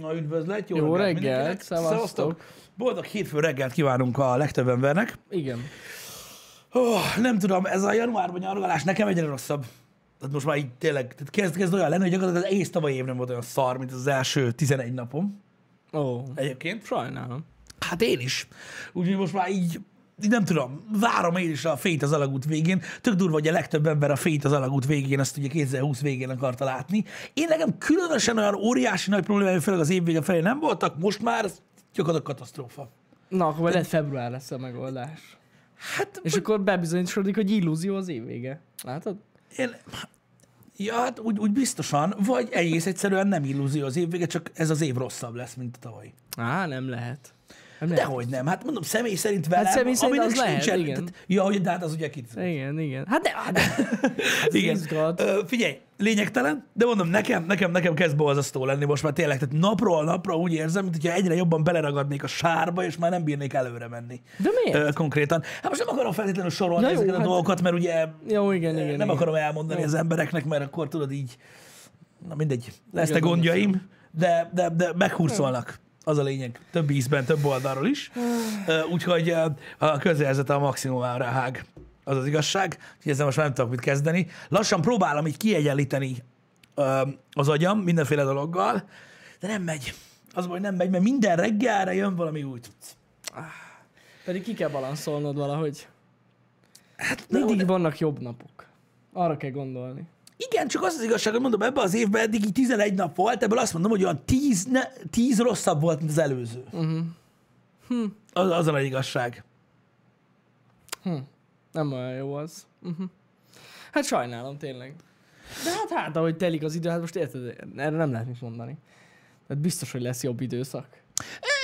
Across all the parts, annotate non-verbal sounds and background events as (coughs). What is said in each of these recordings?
Na üdvözlet, jó, Jó reggelt, mindenkinek. szevasztok. Boldog hétfő reggelt kívánunk a legtöbb embernek. Igen. Oh, nem tudom, ez a januárban nyargalás nekem egyre rosszabb. Tehát most már így tényleg, tehát kezd, kezd olyan lenni, hogy gyakorlatilag az egész tavalyi év nem volt olyan szar, mint az első 11 napom Ó, egyébként. sajnálom. Hát én is. Úgyhogy most már így nem tudom, várom én is a fényt az alagút végén. Tök durva, hogy a legtöbb ember a fényt az alagút végén, azt ugye 2020 végén akarta látni. Én nekem különösen olyan óriási nagy problémáim, főleg az év vége felé nem voltak, most már ez gyakorlatilag katasztrófa. Na, akkor lehet február lesz a megoldás. Hát, És akkor bebizonyosodik, hogy illúzió az év vége. Látod? én, ja, hát úgy, úgy biztosan, vagy egész egyszerűen nem illúzió az év vége, csak ez az év rosszabb lesz, mint a tavaly. Á, nem lehet. Nem lehet. Dehogy nem, hát mondom, személy szerint velem, személy szerint az lehet, sincsen- igen. Tehát, ja, hogy de hát az ugye kit. Igen, igen. Hát de, hát (laughs) ez Igen. izgat. Ö, figyelj, lényegtelen, de mondom, nekem, nekem, nekem kezd borzasztó lenni most már tényleg. Tehát napról napra úgy érzem, mint hogyha egyre jobban beleragadnék a sárba, és már nem bírnék előre menni. De miért? Ö, konkrétan. Hát most nem akarom feltétlenül sorolni Ja, jó, ezeket a hát- dolgokat, mert ugye Jó, igen, igen. nem igen. akarom elmondani az embereknek, mert akkor tudod így, na mindegy, lesznek gondjaim, de, de, de meghurcolnak. Az a lényeg. Több ízben, több oldalról is. Ö, Úgyhogy a közérzete a maximumára hág. Az az igazság. Úgyhogy ezzel most már nem tudok mit kezdeni. Lassan próbálom így kiegyenlíteni az agyam mindenféle dologgal, de nem megy. Az baj, nem megy, mert minden reggelre jön valami új. Pedig ki kell balanszolnod valahogy. Hát Mindig de- vannak jobb napok. Arra kell gondolni. Igen, csak az az igazság, hogy mondom, ebben az évben eddig így 11 nap volt, ebből azt mondom, hogy olyan 10, ne, 10 rosszabb volt, mint az előző. Uh-huh. Hm. Az, az a igazság. Nem olyan jó az. Uh-huh. Hát sajnálom tényleg. De hát hát, ahogy telik az idő, hát most érted, erre nem lehet mit mondani. Tehát biztos, hogy lesz jobb időszak.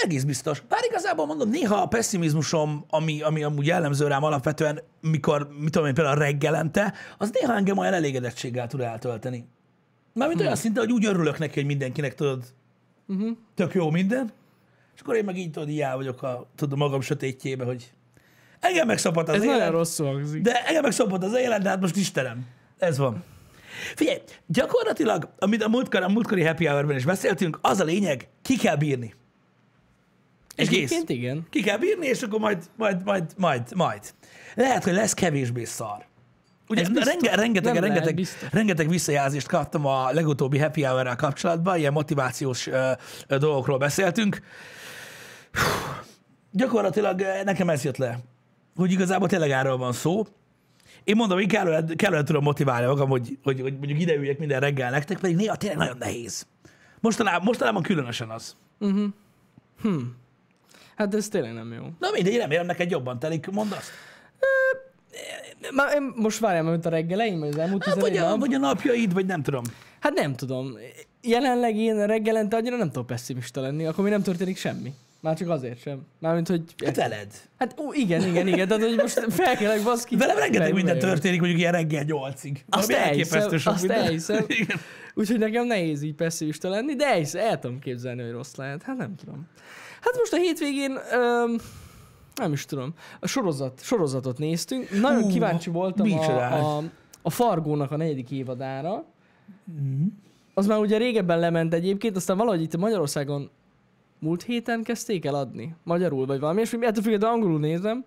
Egész biztos. Bár igazából mondom, néha a pessimizmusom, ami, ami amúgy jellemző rám alapvetően, mikor, mit tudom én, például reggelente, az néha engem olyan elégedettséggel tud eltölteni. Mármint olyan szinte, hogy úgy örülök neki, hogy mindenkinek tudod, uh-huh. tök jó minden, és akkor én meg így tudod, így vagyok a, tudom, magam sötétjébe, hogy engem megszabad az Ez élet. nagyon rosszul hangzik. De engem meg szopott az élet, de hát most Istenem. Ez van. Figyelj, gyakorlatilag, amit a múltkor, a múltkori happy hour is beszéltünk, az a lényeg, ki kell bírni. És kész. Egyébként igen. Ki kell bírni, és akkor majd, majd, majd, majd, majd. Lehet, hogy lesz kevésbé szar. Ugye renge, rengeteg, Nem lehet, rengeteg, rengeteg visszajelzést kaptam a legutóbbi happy hour kapcsolatban, ilyen motivációs ö, ö, dolgokról beszéltünk. Hú, gyakorlatilag nekem ez jött le, hogy igazából tényleg erről van szó. Én mondom, hogy kellően, kellően tudom motiválni magam, hogy, hogy, hogy mondjuk ideüljek minden reggel nektek, pedig néha tényleg nagyon nehéz. Mostanában, mostanában különösen az. Hát ez tényleg nem jó. Na mindegy, remélem neked jobban telik, mondd azt. Már én most várjam, mint a reggeleim, vagy az elmúlt Hát, 11 vagy, a, nap. vagy a napjaid, vagy nem tudom. Hát nem tudom. Jelenleg én reggelente annyira nem tudok pessimista lenni, akkor mi nem történik semmi. Már csak azért sem. Mármint, hogy... Hát veled. Hát ó, igen, igen, igen. Tehát, hogy most felkelek, baszki. Velem rengeteg minden történik, mondjuk ilyen reggel nyolcig. Azt elhiszem, sok azt minden. elhiszem. Úgyhogy nekem nehéz így pessimista lenni, de el, el tudom képzelni, hogy rossz lehet. Hát nem tudom. Hát most a hétvégén, öm, nem is tudom, a sorozat, sorozatot néztünk. Nagyon Hú, kíváncsi voltam a, a, a Fargónak a negyedik évadára. Mhm. Az már ugye régebben lement egyébként, aztán valahogy itt Magyarországon múlt héten kezdték el adni. Magyarul vagy valami, és ettől függetlenül angolul nézem,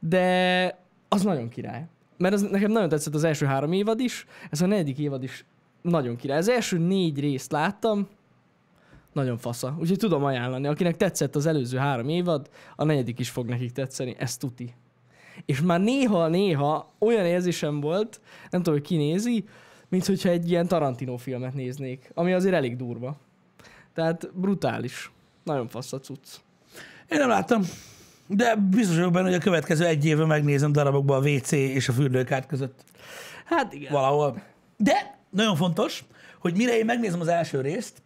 de az nagyon király. Mert az, nekem nagyon tetszett az első három évad is, ez a negyedik évad is nagyon király. Az első négy részt láttam, nagyon fasza. Úgyhogy tudom ajánlani. Akinek tetszett az előző három évad, a negyedik is fog nekik tetszeni. Ez tuti. És már néha-néha olyan érzésem volt, nem tudom, hogy ki nézi, mint hogyha egy ilyen Tarantino filmet néznék, ami azért elég durva. Tehát brutális. Nagyon fasz a cucc. Én nem láttam. De biztos vagyok benne, hogy a következő egy évben megnézem darabokba a WC és a fürdőkárt között Hát igen. valahol. De nagyon fontos, hogy mire én megnézem az első részt,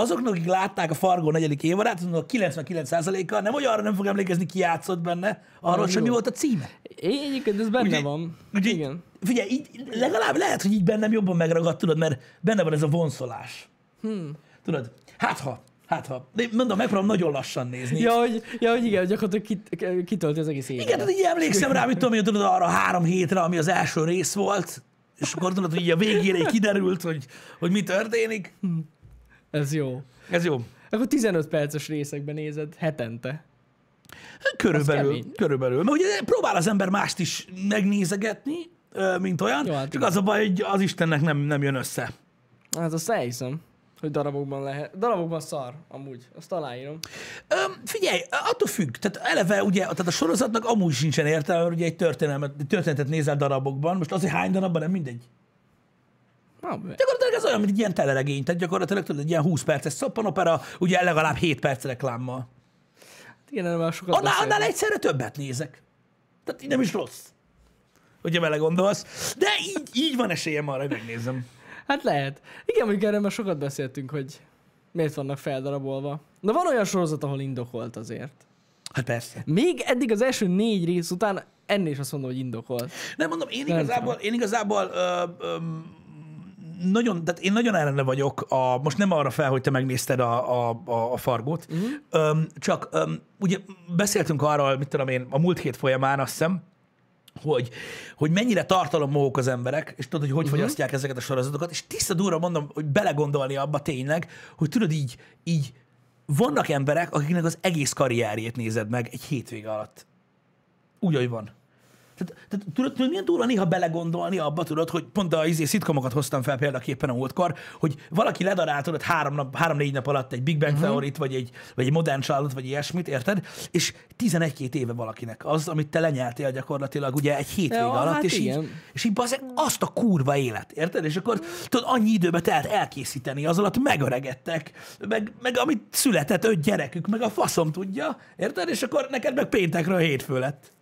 azoknak, akik látták a Fargo negyedik évadát, azoknak a 99%-a nem, hogy arra nem fog emlékezni, ki játszott benne, arról sem mi volt a címe. É, egyébként ez benne Ugye- van. ugye- igen. Figyelj, így legalább lehet, hogy így bennem jobban megragadt, tudod, mert benne van ez a vonszolás. Hmm. Tudod, hát ha, hát ha. De mondom, megpróbálom nagyon lassan nézni. Ja, hogy, ja, hogy igen, gyakorlatilag kit, kitölti az egész évet. Igen, tehát így emlékszem rá, mit tudom én, tudod, arra három hétre, ami az első rész volt, és akkor tudod, hogy így a végére így kiderült, hogy, hogy mi történik. Ez jó. Ez jó. Akkor 15 perces részekben nézed hetente. Körülbelül, körülbelül. Mert ugye próbál az ember mást is megnézegetni, mint olyan, Jó, hát csak igen. az a baj, hogy az Istennek nem, nem jön össze. Hát azt elhiszem, hogy darabokban lehet. Darabokban szar, amúgy. Azt aláírom. Öm, figyelj, attól függ. Tehát eleve ugye, tehát a sorozatnak amúgy sincsen értelme, mert ugye egy történelmet, egy történetet nézel darabokban, most azért hány darabban, nem mindegy. Na, Gyakorlatilag ez olyan, mint egy ilyen teleregény, tehát gyakorlatilag tudod, egy ilyen 20 perces szappanopera, ugye legalább 7 perc reklámmal. igen, erről már sokat Annál, annál egyszerre többet nézek. Tehát így nem is rossz. Hogyha vele gondolsz. De így, így van esélyem arra, hogy megnézem. Hát lehet. Igen, mondjuk erről már sokat beszéltünk, hogy miért vannak feldarabolva. De van olyan sorozat, ahol indokolt azért. Hát persze. Még eddig az első négy rész után ennél is azt mondom, hogy indokolt. Nem mondom, én igazából, én igazából ö, ö, nagyon, tehát én nagyon ellene vagyok, a, most nem arra fel, hogy te megnézted a, a, a, a fargót, uh-huh. ö, csak ö, ugye beszéltünk arról, mit tudom én, a múlt hét folyamán azt hiszem, hogy, hogy mennyire tartalommohók az emberek, és tudod, hogy hogy uh-huh. fogyasztják ezeket a sorozatokat, és tiszta durva mondom, hogy belegondolni abba tényleg, hogy tudod így, így vannak emberek, akiknek az egész karrierjét nézed meg egy hétvége alatt. Úgy, ahogy van. Tehát, tehát tudod, tudod, milyen durva néha belegondolni abba, tudod, hogy pont a izé, szitkomokat hoztam fel példaképpen a múltkor, hogy valaki ledarál, tudod, három nap, három-négy nap alatt egy Big Bang uh-huh. Theory-t, vagy egy, vagy egy modern családot, vagy ilyesmit, érted? És 11-2 éve valakinek az, amit te lenyeltél gyakorlatilag ugye egy hétvége Ja, alatt, hát és, így, igen. és így bazeg, azt a kurva élet, érted? És akkor tudod, annyi időbe telt elkészíteni, az alatt megöregedtek, meg, meg amit született öt gyerekük, meg a faszom tudja, érted? És akkor neked meg péntekről hétfő lett.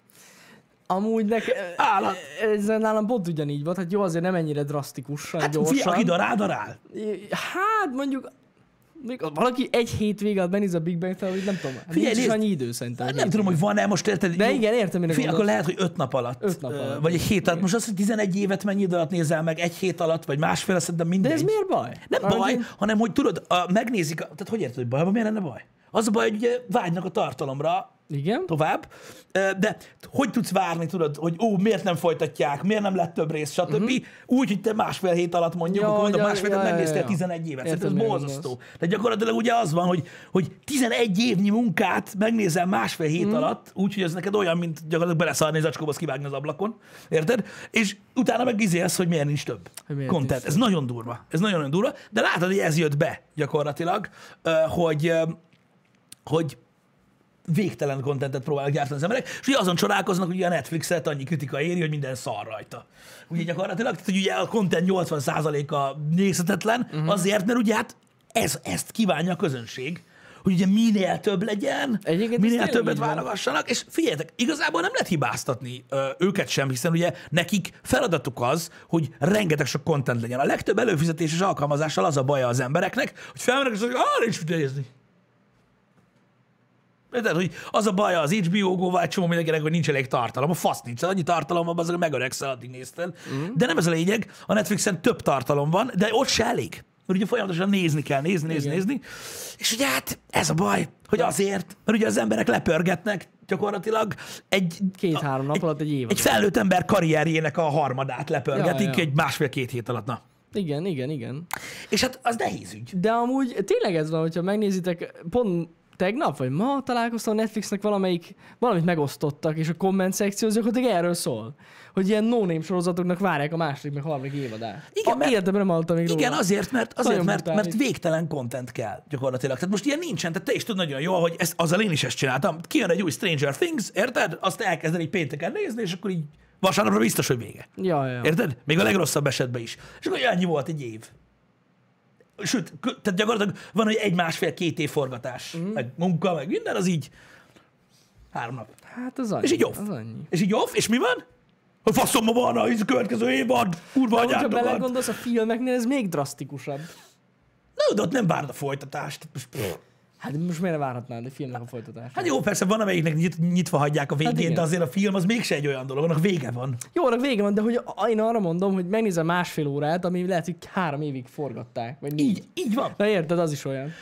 Amúgy nek, Állat. ez nálam pont ugyanígy volt, hát jó, azért nem ennyire drasztikusan, Hát gyorsan. fia, aki darál, darál. Hát mondjuk, még valaki egy hétvége alatt benéz a Big Bang Theory, nem tudom, hát Figyelj, nincs annyi idő szerintem. Hát nem tudom, hogy van-e most, érted? De Jó, igen, értem, mire akkor lehet, hogy öt nap alatt. Öt nap alatt. Vagy egy hét alatt. Most az, hogy 11 évet mennyi idő alatt nézel meg, egy hét alatt, vagy másfél, szerintem mindegy. De ez miért baj? Nem Már baj, úgy- hanem hogy tudod, a, megnézik, a, tehát hogy érted, hogy baj, van, miért lenne baj? Az a baj, hogy ugye vágynak a tartalomra, Igen? tovább, de hogy tudsz várni, tudod, hogy ó, miért nem folytatják, miért nem lett több rész, stb. Uh-huh. Úgy, hogy te másfél hét alatt mondjuk. Ja, akkor mondom, ja, másfél ja, megnéztél ja. 11 évet. Értem, ez borzasztó. De gyakorlatilag ugye az van, hogy, hogy 11 évnyi munkát megnézel másfél hét Mhm. alatt, úgyhogy ez neked olyan, mint gyakorlatilag beleszarni az acskóba, kivágni az ablakon. Érted? És utána meg izélsz, hogy miért nincs több miért content. nincs Ez nagyon durva. Ez nagyon-nagyon durva. De látod, hogy ez jött be gyakorlatilag, hogy, hogy végtelen kontentet próbálnak gyártani az emberek, és ugye azon csodálkoznak, hogy a Netflixet annyi kritika éri, hogy minden szar rajta. Ugye gyakorlatilag, tehát, hogy ugye a content 80%-a nézhetetlen, uh-huh. azért, mert ugye hát ez, ezt kívánja a közönség, hogy ugye minél több legyen, Egyébként minél többet válogassanak, és figyeljetek, igazából nem lehet hibáztatni ö, őket sem, hiszen ugye nekik feladatuk az, hogy rengeteg sok content legyen. A legtöbb előfizetéses alkalmazással az a baja az embereknek, hogy felmennek és mondják, ah, nincs mit nézni. Tehát, hogy az a baj az HBO csomó mindenkinek, hogy nincs elég tartalom. A fasz nincs. Annyi tartalom van, azok megöregszel, addig nézted. Uh-huh. De nem ez a lényeg. A Netflixen több tartalom van, de ott se elég. Mert ugye folyamatosan nézni kell, nézni, nézni, Igen. nézni. És ugye hát ez a baj, hogy azért, mert ugye az emberek lepörgetnek gyakorlatilag egy... Két-három nap alatt egy év. egy felnőtt ember karrierjének a harmadát lepörgetik Ja, ja. egy másfél-két hét alatt. Na. Igen, igen, igen. És hát az nehéz ügy. De amúgy tényleg ez van, hogyha megnézitek, pont tegnap vagy ma találkoztam Netflixnek valamelyik, valamit megosztottak, és a komment szekció az gyakorlatilag erről szól. Hogy ilyen no sorozatoknak várják a második, meg harmadik évadát. Igen, a, mert- nem hallottam még Igen, róla. azért, mert, azért Nagyon mert, brutális. mert végtelen content kell gyakorlatilag. Tehát most ilyen nincsen, tehát te is tudod nagyon jól, hogy ezt, azzal én is ezt csináltam. Kijön egy új Stranger Things, érted? Azt elkezded egy pénteken nézni, és akkor így vasárnapra biztos, hogy vége. Ja, ja. Érted? Még a legrosszabb esetben is. És akkor ennyi volt egy év. Sőt, tehát gyakorlatilag van, hogy egy másfél-két év forgatás, mm. meg munka, meg minden, az így három nap. Hát az annyi. És így off. Az annyi. És így off, és mi van? Hogy faszomba van a következő évad, kurva anyátokat. belegondolsz a filmeknél, ez még drasztikusabb. Na, de ott nem várd a folytatást. Hát most miért várhatnád egy filmnek a folytatását? Hát jó, persze van, amelyiknek nyit, nyitva hagyják a végén, Hát igen. de azért a film az mégse egy olyan dolog, annak vége van. Jó, annak vége van, de hogy én arra mondom, hogy megnézem másfél órát, ami lehet, hogy három évig forgatták. Vagy négy. Így, így van. Na érted, az is olyan.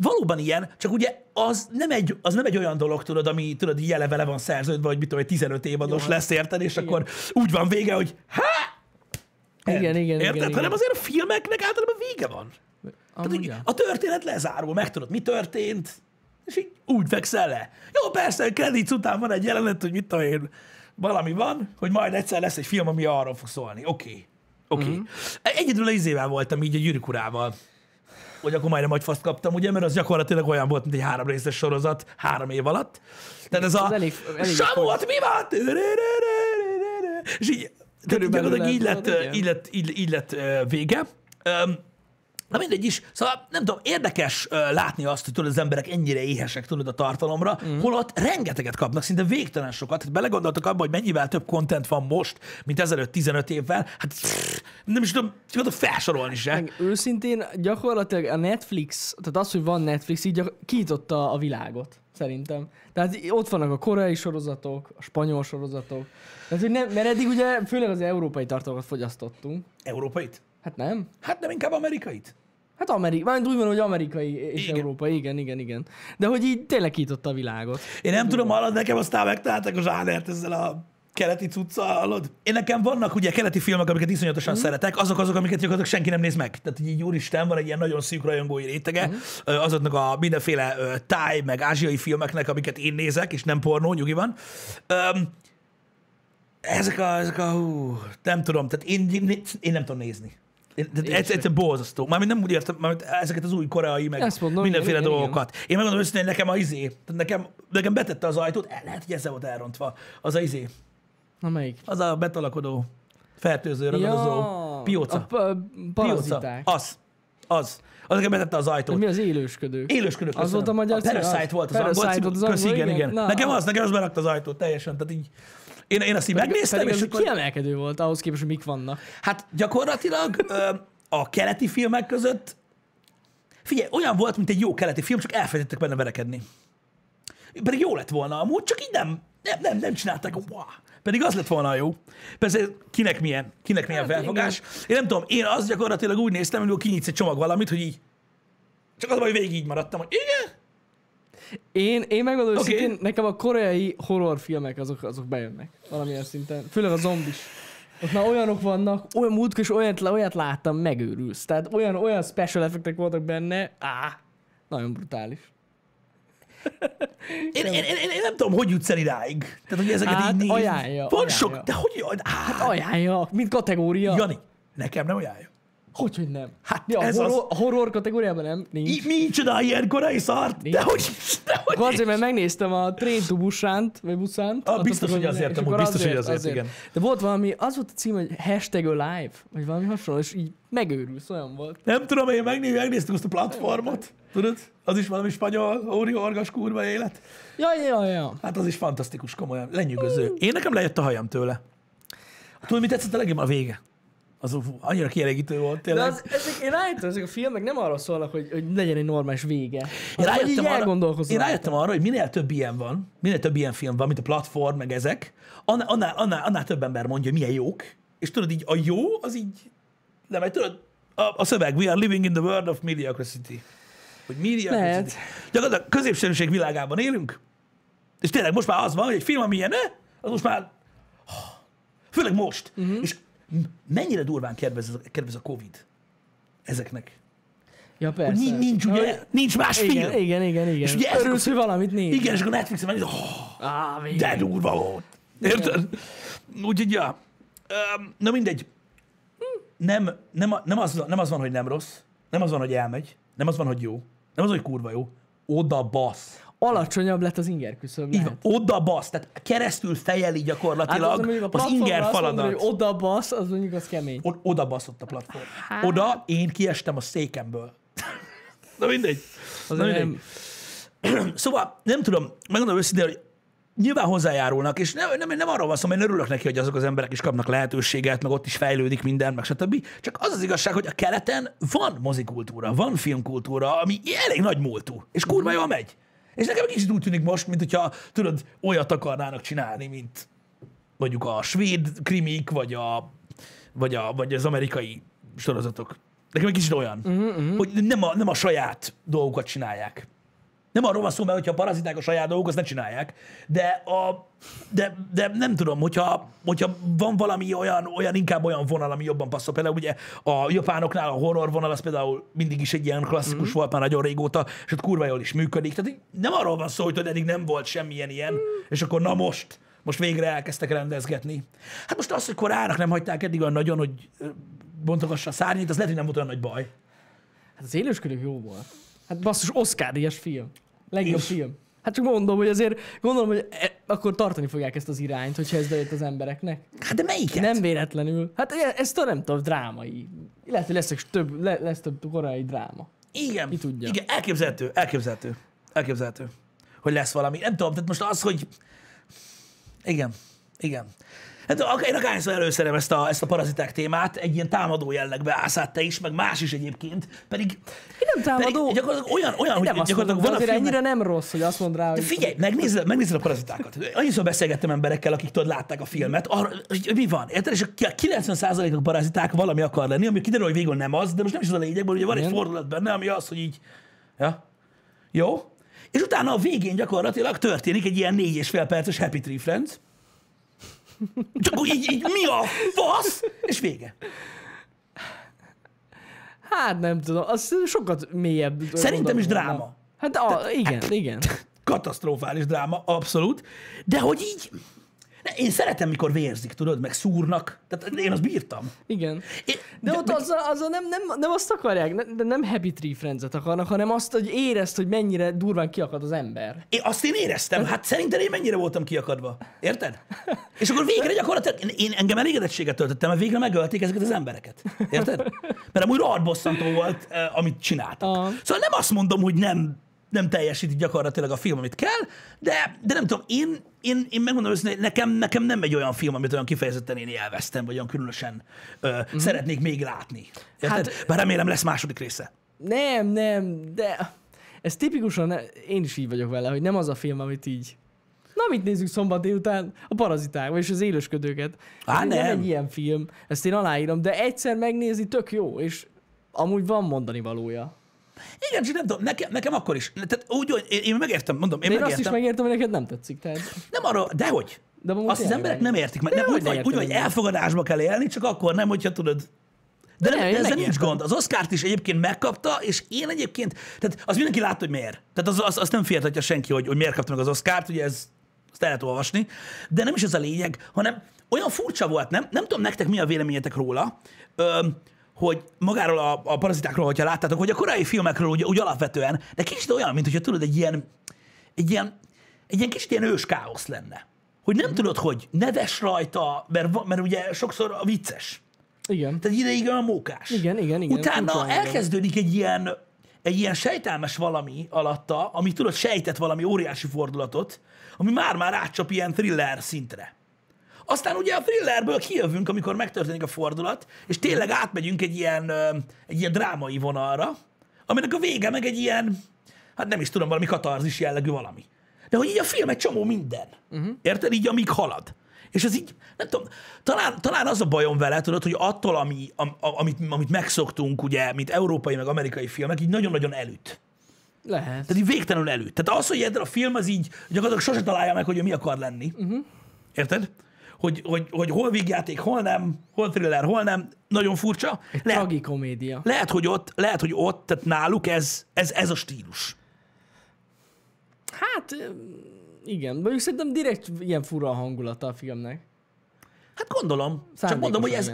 Valóban ilyen, csak ugye az nem egy, az nem egy olyan dolog, tudod, ami tudod, jele vele van szerződve, hogy mit tudom, egy 15 évados Jó, lesz, érted, és akkor úgy van vége, hogy há! Igen, igen, Érted? igen, Hanem igen. azért a filmeknek általában vége van. Tehát, hogy a történet lezárul, megtudod, mi történt, és így úgy fekszel le. Jó, persze, kredit után van egy jelenet, hogy mit tudom én, valami van, hogy majd egyszer lesz egy film, ami arról fog szólni. Oké. Okay. Oké. Okay. Mhm. Mm-hmm. Egyedül az izével voltam így a gyűrűk urával, hogy akkor majdnem agyfaszt kaptam, ugye, mert az gyakorlatilag olyan volt, mint egy három részes sorozat három év alatt. Tehát ez a Ez elég- elég Samuat, mi van? És így, Körülbelül gyakorlatilag így lett, így lett, így, így lett vége. Na mindegy is. Szóval nem tudom, érdekes ö, látni azt, hogy tudod, az emberek ennyire éhesek tudod a tartalomra, mm. holott rengeteget kapnak, szinte végtelen sokat. Hát belegondoltak abba, hogy mennyivel több content van most, mint ezelőtt 15 évvel. Hát pff, nem is tudom, tudod felsorolni se. Meg őszintén gyakorlatilag a Netflix, tehát az, hogy van Netflix, így kinyitotta a világot, szerintem. Tehát ott vannak a koreai sorozatok, a spanyol sorozatok. Tehát, hogy nem, mert eddig ugye főleg az európai tartalmakat fogyasztottunk. Európait? Hát nem? Hát nem inkább amerikait? Hát amerikai, már úgy van, hogy amerikai és Igen. európai, igen, igen, igen. De hogy így tényleg kinyitotta a világot. Én nem tudom, hallod, nekem aztán megtalálták a zsánert ezzel a keleti cuccal, hallod? Én nekem vannak ugye keleti filmek, amiket iszonyatosan mm. szeretek, azok azok, amiket gyakorlatilag senki nem néz meg. Tehát így úristen, van egy ilyen nagyon szűk rajongói rétege, mm. azoknak a mindenféle táj, meg ázsiai filmeknek, amiket én nézek, és nem pornó, nyugi van. Öm, ezek a, ezek a hú, nem tudom, tehát én, én nem tudom nézni. Ez, egyszerűen borzasztó. Mármint nem úgy értem, mármint ezeket az új koreai, meg Ezt mondom, mindenféle igen, igen, dolgokat. Én megmondom őszintén, nekem a izé, nekem, nekem betette az ajtót, el lehet, hogy ezzel volt elrontva. Az a izé, Na melyik? az a betalakodó, fertőző, ragadozó, pióca. A pa- pióca. Az. Az. Az nekem betette az ajtót. Mi az élősködők? Élősködök. Az volt a magyar A cím? Parasite volt az angol. volt az angol, igen, igen. igen. Na, nekem az, nekem az berakta az ajtót teljesen. Tehát így, én, én azt így Pedig, megnéztem, pedig és akkor, kiemelkedő volt ahhoz képest, hogy mik vannak. hát gyakorlatilag a keleti filmek között, figyelj, olyan volt, mint egy jó keleti film, csak elfelejtettek benne verekedni. Pedig jó lett volna amúgy, csak így nem, nem, nem, nem csinálták. Wow. Pedig az lett volna jó. Persze kinek milyen, kinek milyen Hát felfogás. Én nem tudom, én azt gyakorlatilag úgy néztem, hogy kinyitsz egy csomag valamit, hogy így, csak az, hogy végig így maradtam, hogy igen, Én, én megmondom okay. szintén, nekem a koreai horrorfilmek azok, azok bejönnek valamilyen szinten. Főleg a zombis. Ott már olyanok vannak, olyan múltkor is olyat, olyat láttam, megőrülsz. Tehát olyan, olyan special effektek voltak benne, á, nagyon brutális. Én, én, én, én, nem tudom, hogy jutsz el idáig. Tehát, hogy ezeket Hát, így néz. ajánlja, Van ajánlja. sok, de hogy jaj, hát, Ajánlja, mint kategória. Jani, nekem nem ajánlja. Hogy, hogy nem? Hát Mi a ez horror, a horror kategóriában nem? Nincs. I, mi csinál ilyen korai szart? Nincs. De hogy, de hogy Akkor azért, mert megnéztem a Train to Busan-t, vagy Busan-t. Ah, biztos, hogy azért, amúgy biztos, hogy azért, igen. De volt valami, az volt a cím, hogy hashtag alive, vagy valami hasonló, és így megőrülsz, olyan volt. Nem tudom, én megné, megnéztük azt a platformot. Tudod? Az is valami spanyol, óri orgas kurva élet. Ja, ja, ja. Hát az is fantasztikus, komolyan. Lenyűgöző. Én nekem lejött a hajam tőle. Tudod, mi tetszett a legjobban? A vége. Az annyira kielégítő volt, De tényleg. az, ezek, én rájöttem, ezek a filmek nem arra szólnak, hogy, hogy legyen egy normális vége. Én hogy így rájöttem, arra, én rájöttem arra, hogy minél több ilyen van, minél több ilyen film van, mint a platform, meg ezek, annál, annál, annál, annál több ember mondja, hogy milyen jók, és tudod így, a jó, az így, nem, egy tudod, a, a szöveg, we are living in the world of mediocrity. Hogy mediocrity. Lehet. Gyakorlatilag középszerűség világában élünk, és tényleg most már az van, hogy egy film, ami ilyen, az most már, főleg most, uh-huh. és mennyire durván kedvez, kedvez a Covid ezeknek. Ja, Hogy persze. nincs, nincs, ugye, nincs más film. Igen, igen, igen, igen. És ugye Örülsz, hogy valamit néz. Igen, és akkor Netflixen megnézed, oh, Á, de durva volt. Érted? Úgyhogy, ja. Na mindegy. Nem, nem, nem, az, nem az van, hogy nem rossz. Nem az van, hogy elmegy. Nem az van, hogy jó. Nem az, hogy kurva jó. Oda basz. Alacsonyabb lett az inger küszöb. Így van, oda basz. Tehát keresztül fejeli Hát gyakorlatilag az, mondjuk a az inger azt mondod, faladat. hogy oda basz, az mondjuk az kemény. O- oda baszott a platform. Hát- Oda én kiestem a székemből. (laughs) Na mindegy. Na Azért mindegy. nem, (clears throat) Szóval nem tudom, megmondom őszintén, hogy nyilván hozzájárulnak, és nem, nem, nem arról van szó, mert én örülök neki, hogy azok az emberek is kapnak lehetőséget, meg ott is fejlődik minden, meg stb. Csak az az igazság, hogy a keleten van mozikultúra, van filmkultúra, ami elég nagy múltú, és kurva jól megy. És nekem egy kicsit úgy tűnik most, mint hogyha, tudod, olyat akarnának csinálni, mint mondjuk a svéd krimik, vagy, a, vagy, a, vagy az amerikai sorozatok. Nekem egy kicsit olyan, uh-huh, uh-huh. hogy nem a, nem a saját dolgokat csinálják. Nem arról van szó, mert hogyha paraziták a saját dolgok, azt ne csinálják. De, a, de, de nem tudom, hogyha, hogyha van valami olyan, olyan, inkább olyan vonal, ami jobban passzol. Például ugye a japánoknál a horror vonal, az például mindig is egy ilyen klasszikus mm-hmm. volt már nagyon régóta, és ott kurva jól is működik. Tehát nem arról van szó, hogy eddig nem volt semmilyen ilyen, mm. és akkor na most, most végre elkezdtek rendezgetni. Hát most az, hogy korának nem hagyták eddig olyan nagyon, hogy bontogassa a szárnyait, az lehet, hogy nem volt olyan nagy baj. Hát az élősködők jó volt. Hát basszus, Oscar díjas film. Legjobb És? film. Hát csak mondom, hogy azért gondolom, hogy e, akkor tartani fogják ezt az irányt, hogyha ez bejött az embereknek. Hát de melyiket? Nem véletlenül. Hát e- ez nem tudom, drámai. Lehet, hogy lesz több, le, lesz több korai dráma. Igen. Ki tudja. Igen, elképzelhető, elképzelhető. Elképzelhető, hogy lesz valami. Nem tudom, tehát most az, hogy... Igen, igen. Hát én akárhányszor előszerem ezt a, ezt a paraziták témát, egy ilyen támadó jellegbe állsz át te is, meg más is egyébként, pedig, Én nem támadó. pedig gyakorlatilag olyan, olyan hogy nem azt gyakorlatilag van de a filmnek, ennyire nem rossz, hogy azt mond rá, hogy... Figyelj, megnézed, megnézed a parazitákat. Annyiszor beszélgettem emberekkel, akik tudod, látták a filmet, arra, hogy mi van, érted? És a 90%-ok paraziták valami akar lenni, ami kiderül, hogy végül nem az, de most nem is az a lényeg, mert ugye van egy fordulat benne, ami az, hogy így, ja, jó? És utána a végén gyakorlatilag történik egy ilyen négy és fél perces Happy Tree Friends. Csak úgy így, így mi a fasz? És vége. Hát nem tudom, az sokat mélyebb. Szerintem is dráma. volna. Hát a, igen, igen. (laughs) Katasztrofális dráma, abszolút. De hogy így, ne, én szeretem, mikor vérzik, tudod, meg szúrnak. Tehát én azt bírtam. Igen. Én, De ott meg- azzal, azzal nem, nem, nem azt akarják, ne- de nem Happy Tree Friends-et akarnak, hanem azt, hogy érezd, hogy mennyire durván kiakad az ember. Én azt én éreztem, hát szerintem én mennyire voltam kiakadva. Érted? (laughs) És akkor végre gyakorlatilag én, én engem elégedettséget töltöttem, mert végre megölték ezeket az embereket. Érted? Mert amúgy rohadt bosszantó volt, eh, amit csináltak. Aha. Szóval nem azt mondom, hogy nem, nem teljesíti gyakorlatilag a film, amit kell, de, de nem tudom, én, én, én megmondom őszintén, hogy nekem, nekem nem egy olyan film, amit olyan kifejezetten én élveztem, vagy olyan különösen ö, mm-hmm. szeretnék még látni. Érted? Hát, Bár remélem lesz második része. Nem, nem, de ez tipikusan, én is így vagyok vele, hogy nem az a film, amit így Na, mit nézzük szombat délután? A paraziták, vagyis az élősködőket. Á, Ez nem. egy ilyen film, ezt én aláírom, de egyszer megnézni tök jó, és amúgy van mondani valója. Igen, csak nem tudom, nekem, nekem akkor is. Tehát úgy, hogy én, én megértem, mondom, én, De én azt is megértem. megértem, hogy neked nem tetszik. Tehát... Nem arra, dehogy. De Azt az emberek nem értik meg. De Nem, úgy, vagy, úgy, vagy elfogadásba kell élni, csak akkor nem, hogyha tudod. De, nem, Nem, de ezzel nincs megértem. gond. Az Oscárt is egyébként megkapta, és én egyébként, tehát az mindenki látta, hogy miért. Tehát az, az, az nem féltetja senki, hogy, hogy miért kapta meg az Oscárt, ugye ez, ezt el lehet olvasni. De nem is ez a lényeg, hanem olyan furcsa volt, nem, nem tudom nektek mi a véleményetek róla, ö, hogy magáról a, a parazitákról, hogyha láttátok, hogy a korai filmekről úgy, úgy alapvetően, de kicsit olyan, mint hogyha tudod, egy ilyen, egy ilyen, egy ilyen kicsit ilyen ős káosz lenne. Hogy nem tudod, hogy neves rajta, mert, mert ugye sokszor a vicces. Igen. Tehát ideig olyan mókás. Igen, igen, igen. Utána elkezdődik egy ilyen, egy ilyen sejtelmes valami alatta, ami tudod, sejtett valami óriási fordulatot, ami már-már átcsap ilyen thriller szintre. Aztán ugye a thrillerből kijövünk, amikor megtörténik a fordulat, és tényleg átmegyünk egy ilyen, egy ilyen drámai vonalra, aminek a vége meg egy ilyen, hát nem is tudom, valami katarzis jellegű valami. De hogy így a film egy csomó minden. Uh-huh. Érted? Így amíg halad. És ez így, nem tudom, talán, talán az a bajom vele, tudod, hogy attól, ami, am, amit, amit megszoktunk, ugye, mint európai, meg amerikai filmek, így nagyon-nagyon elüt. Lehet. Tehát így végtelenül elüt. Tehát az, hogy a film az így gyakorlatilag sose találja meg, hogy ő mi akar lenni. Uh-huh. Érted? Hogy, hogy, hogy hol vígjáték, hol nem, hol thriller, hol nem. Nagyon furcsa. Lehet, Tragikomédia. lehet, hogy ott, lehet, hogy ott, tehát náluk ez, ez, ez a stílus. Hát, igen. Mondjuk szerintem direkt ilyen fura a hangulata a filmnek. Hát gondolom. Csak mondom, hogy ez...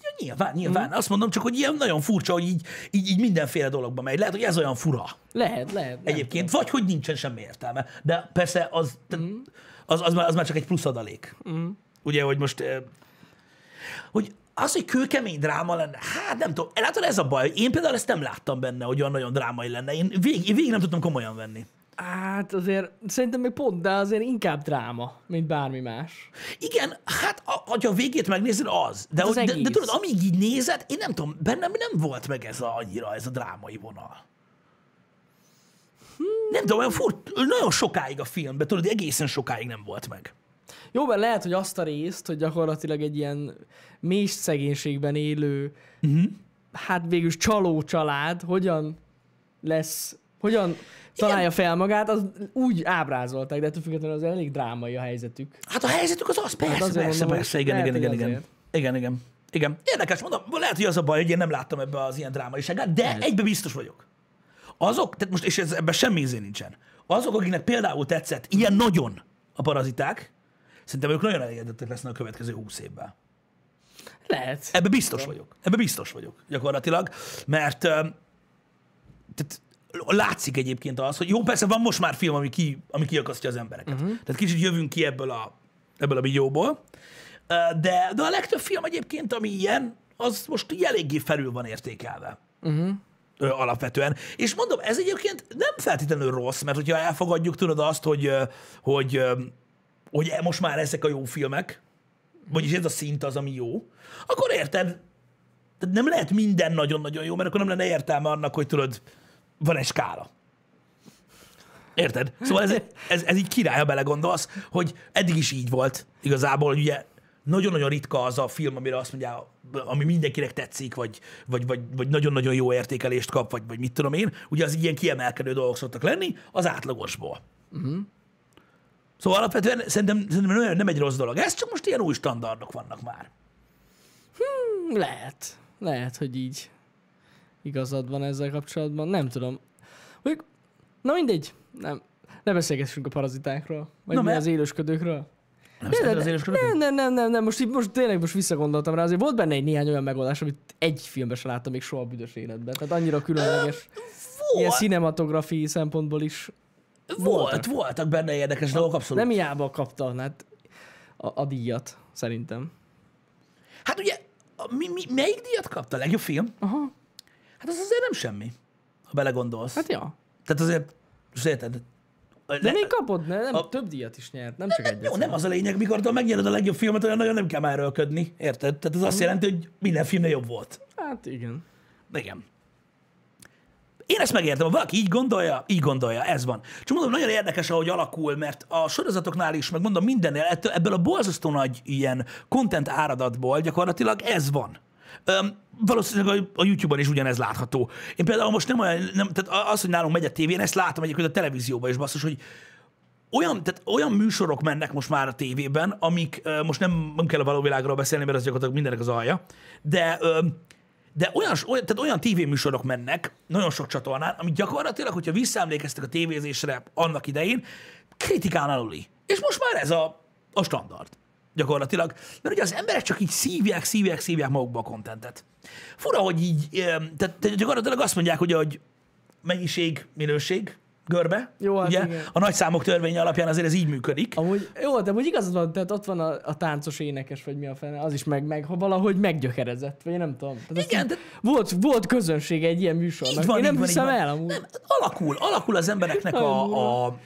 Ja, nyilván, nyilván. Azt mondom csak, hogy ilyen nagyon furcsa, hogy így, így, így mindenféle dologba megy. Lehet, hogy ez olyan fura Lehet, lehet. egyébként, vagy hogy nincsen semmi értelme. De persze az, Mhm. Az, az, már, az már csak egy plusz adalék. Ugye, hogy most... eh, Hogy az, hogy kőkemény dráma lenne, hát nem tudom. Látod, ez a baj. Én például ezt nem láttam benne, hogy olyan nagyon drámai lenne. Én végig, én végig nem tudtam komolyan venni. Hát azért szerintem még pont, de azért inkább dráma, mint bármi más. Igen, hát a, ha a végét megnézed, az. De, Hát az hogy, de, de tudod, amíg így nézed, én nem tudom, bennem nem volt meg ez a, annyira ez a drámai vonal. Nem tudom, olyan furt, nagyon sokáig a filmben, tudod, egészen sokáig nem volt meg. Jó, mert lehet, hogy azt a részt, hogy gyakorlatilag egy ilyen mély szegénységben élő, uh-huh. hát végül csaló család, hogyan lesz hogyan találja fel magát, az úgy ábrázolták, de ettől függetlenül az elég drámai a helyzetük. Hát a helyzetük az az, persze, Hát persze, mondom, persze, igen, lehet, igen, igen, igen. Igen, igen. Igen. Érdekes, mondom, lehet, hogy az a baj, hogy én nem láttam ebbe az ilyen drámaiságát, de egybe biztos vagyok. Azok, tehát most, és ez, ebben semmi izé nincsen. Azok, akiknek például tetszett ilyen nagyon a paraziták, szerintem ők nagyon elégedettek lesznek a következő húsz évben. Lehet. Ebbe biztos vagyok. Ebbe biztos vagyok gyakorlatilag, mert tehát látszik egyébként az, hogy jó, persze van most már film, ami, ki, ami kiakasztja az embereket. Uh-huh. Tehát kicsit jövünk ki ebből a, ebből a bigyóból, de, de a legtöbb film egyébként, ami ilyen, az most így eléggé felül van értékelve. Uh-huh. Ö, alapvetően. És mondom, ez egyébként nem feltétlenül rossz, mert hogyha elfogadjuk, tudod azt, hogy, hogy, hogy most már ezek a jó filmek, vagyis ez a szint az, ami jó, akkor érted, tehát nem lehet minden nagyon-nagyon jó, mert akkor nem lenne értelme annak, hogy tudod, van egy skála. Érted? Szóval ez, ez, ez így király, ha belegondolsz, hogy eddig is így volt igazából, hogy ugye nagyon-nagyon ritka az a film, amire azt mondja, ami mindenkinek tetszik, vagy, vagy, vagy, vagy nagyon-nagyon jó értékelést kap, vagy, vagy mit tudom én. Ugye az ilyen kiemelkedő dolgok szoktak lenni az átlagosból. Uh-huh. Szóval alapvetően szerintem, szerintem nem, nem egy rossz dolog. Ez csak most ilyen új standardok vannak már. Lehet. Lehet, hogy így igazad van ezzel kapcsolatban. Nem tudom. Mondjuk, na mindegy. Nem, ne beszélgessünk a parazitákról. Vagy Na, mi mert- az élősködőkről. Nem De, de, az nem, nem, nem, nem, nem, most, így- most tényleg most visszagondoltam rá, azért volt benne egy néhány olyan megoldás, amit egy filmben sem láttam még soha a büdös életben. Tehát annyira különleges. Ilyen Volt, cinematografi szempontból is. volt, voltak benne érdekes dolgok, abszolút. Nem hiába kapta hát a, a díjat, szerintem. Hát ugye, a, mi, mi, melyik díjat kapta? A legjobb film? Aha, Hát az azért nem semmi, ha belegondolsz. Hát, hát ja. Tehát azért, most érted? De még kapod, ne, nem, A- több díjat is nyert, nem csak egyet. Jó, nem az a lényeg, mikor te megnyered a legjobb filmet, olyan nagyon nem kell már erőlködni, érted? Tehát ez azt jelenti, hogy minden filmnél jobb volt. Hát igen. Igen. Én ezt megértem, ha valaki így gondolja, így gondolja, ez van. Csak mondom, nagyon érdekes, ahogy alakul, mert a sorozatoknál is, meg mondom mindennél, ebből a borzasztó nagy ilyen content áradatból gyakorlatilag ez van. Öm, valószínűleg a, YouTube-on is ugyanez látható. Én például most nem olyan, nem, tehát az, hogy nálunk megy a tévén, ezt látom egyébként a televízióban is basszus, hogy olyan, tehát olyan műsorok mennek most már a tévében, amik most nem, nem kell a való világról beszélni, mert az gyakorlatilag mindenek az alja, de, de olyan, olyan, tehát olyan tévéműsorok mennek, nagyon sok csatornán, amik gyakorlatilag, hogyha visszaemlékeztek a tévézésre annak idején, kritikán aluli. És most már ez a, a standard gyakorlatilag. Mert ugye az emberek csak így szívják, szívják, szívják magukba a kontentet. Fura, hogy így, tehát, tehát gyakorlatilag azt mondják, hogy, hogy mennyiség, minőség, görbe. Jó, hát ugye? igen. A nagy számok törvénye alapján azért ez így működik. Amúgy, jó, de úgy igazad van, tehát ott van a, a táncos énekes, vagy mi a fene, az is meg, meg ha valahogy meggyökerezett, vagy én nem tudom. Tehát Igen, de volt, volt közönsége egy ilyen műsornak. így van, én nem így van, hiszem így van. el amúgy. Nem, alakul, alakul az embereknek (laughs) a, a,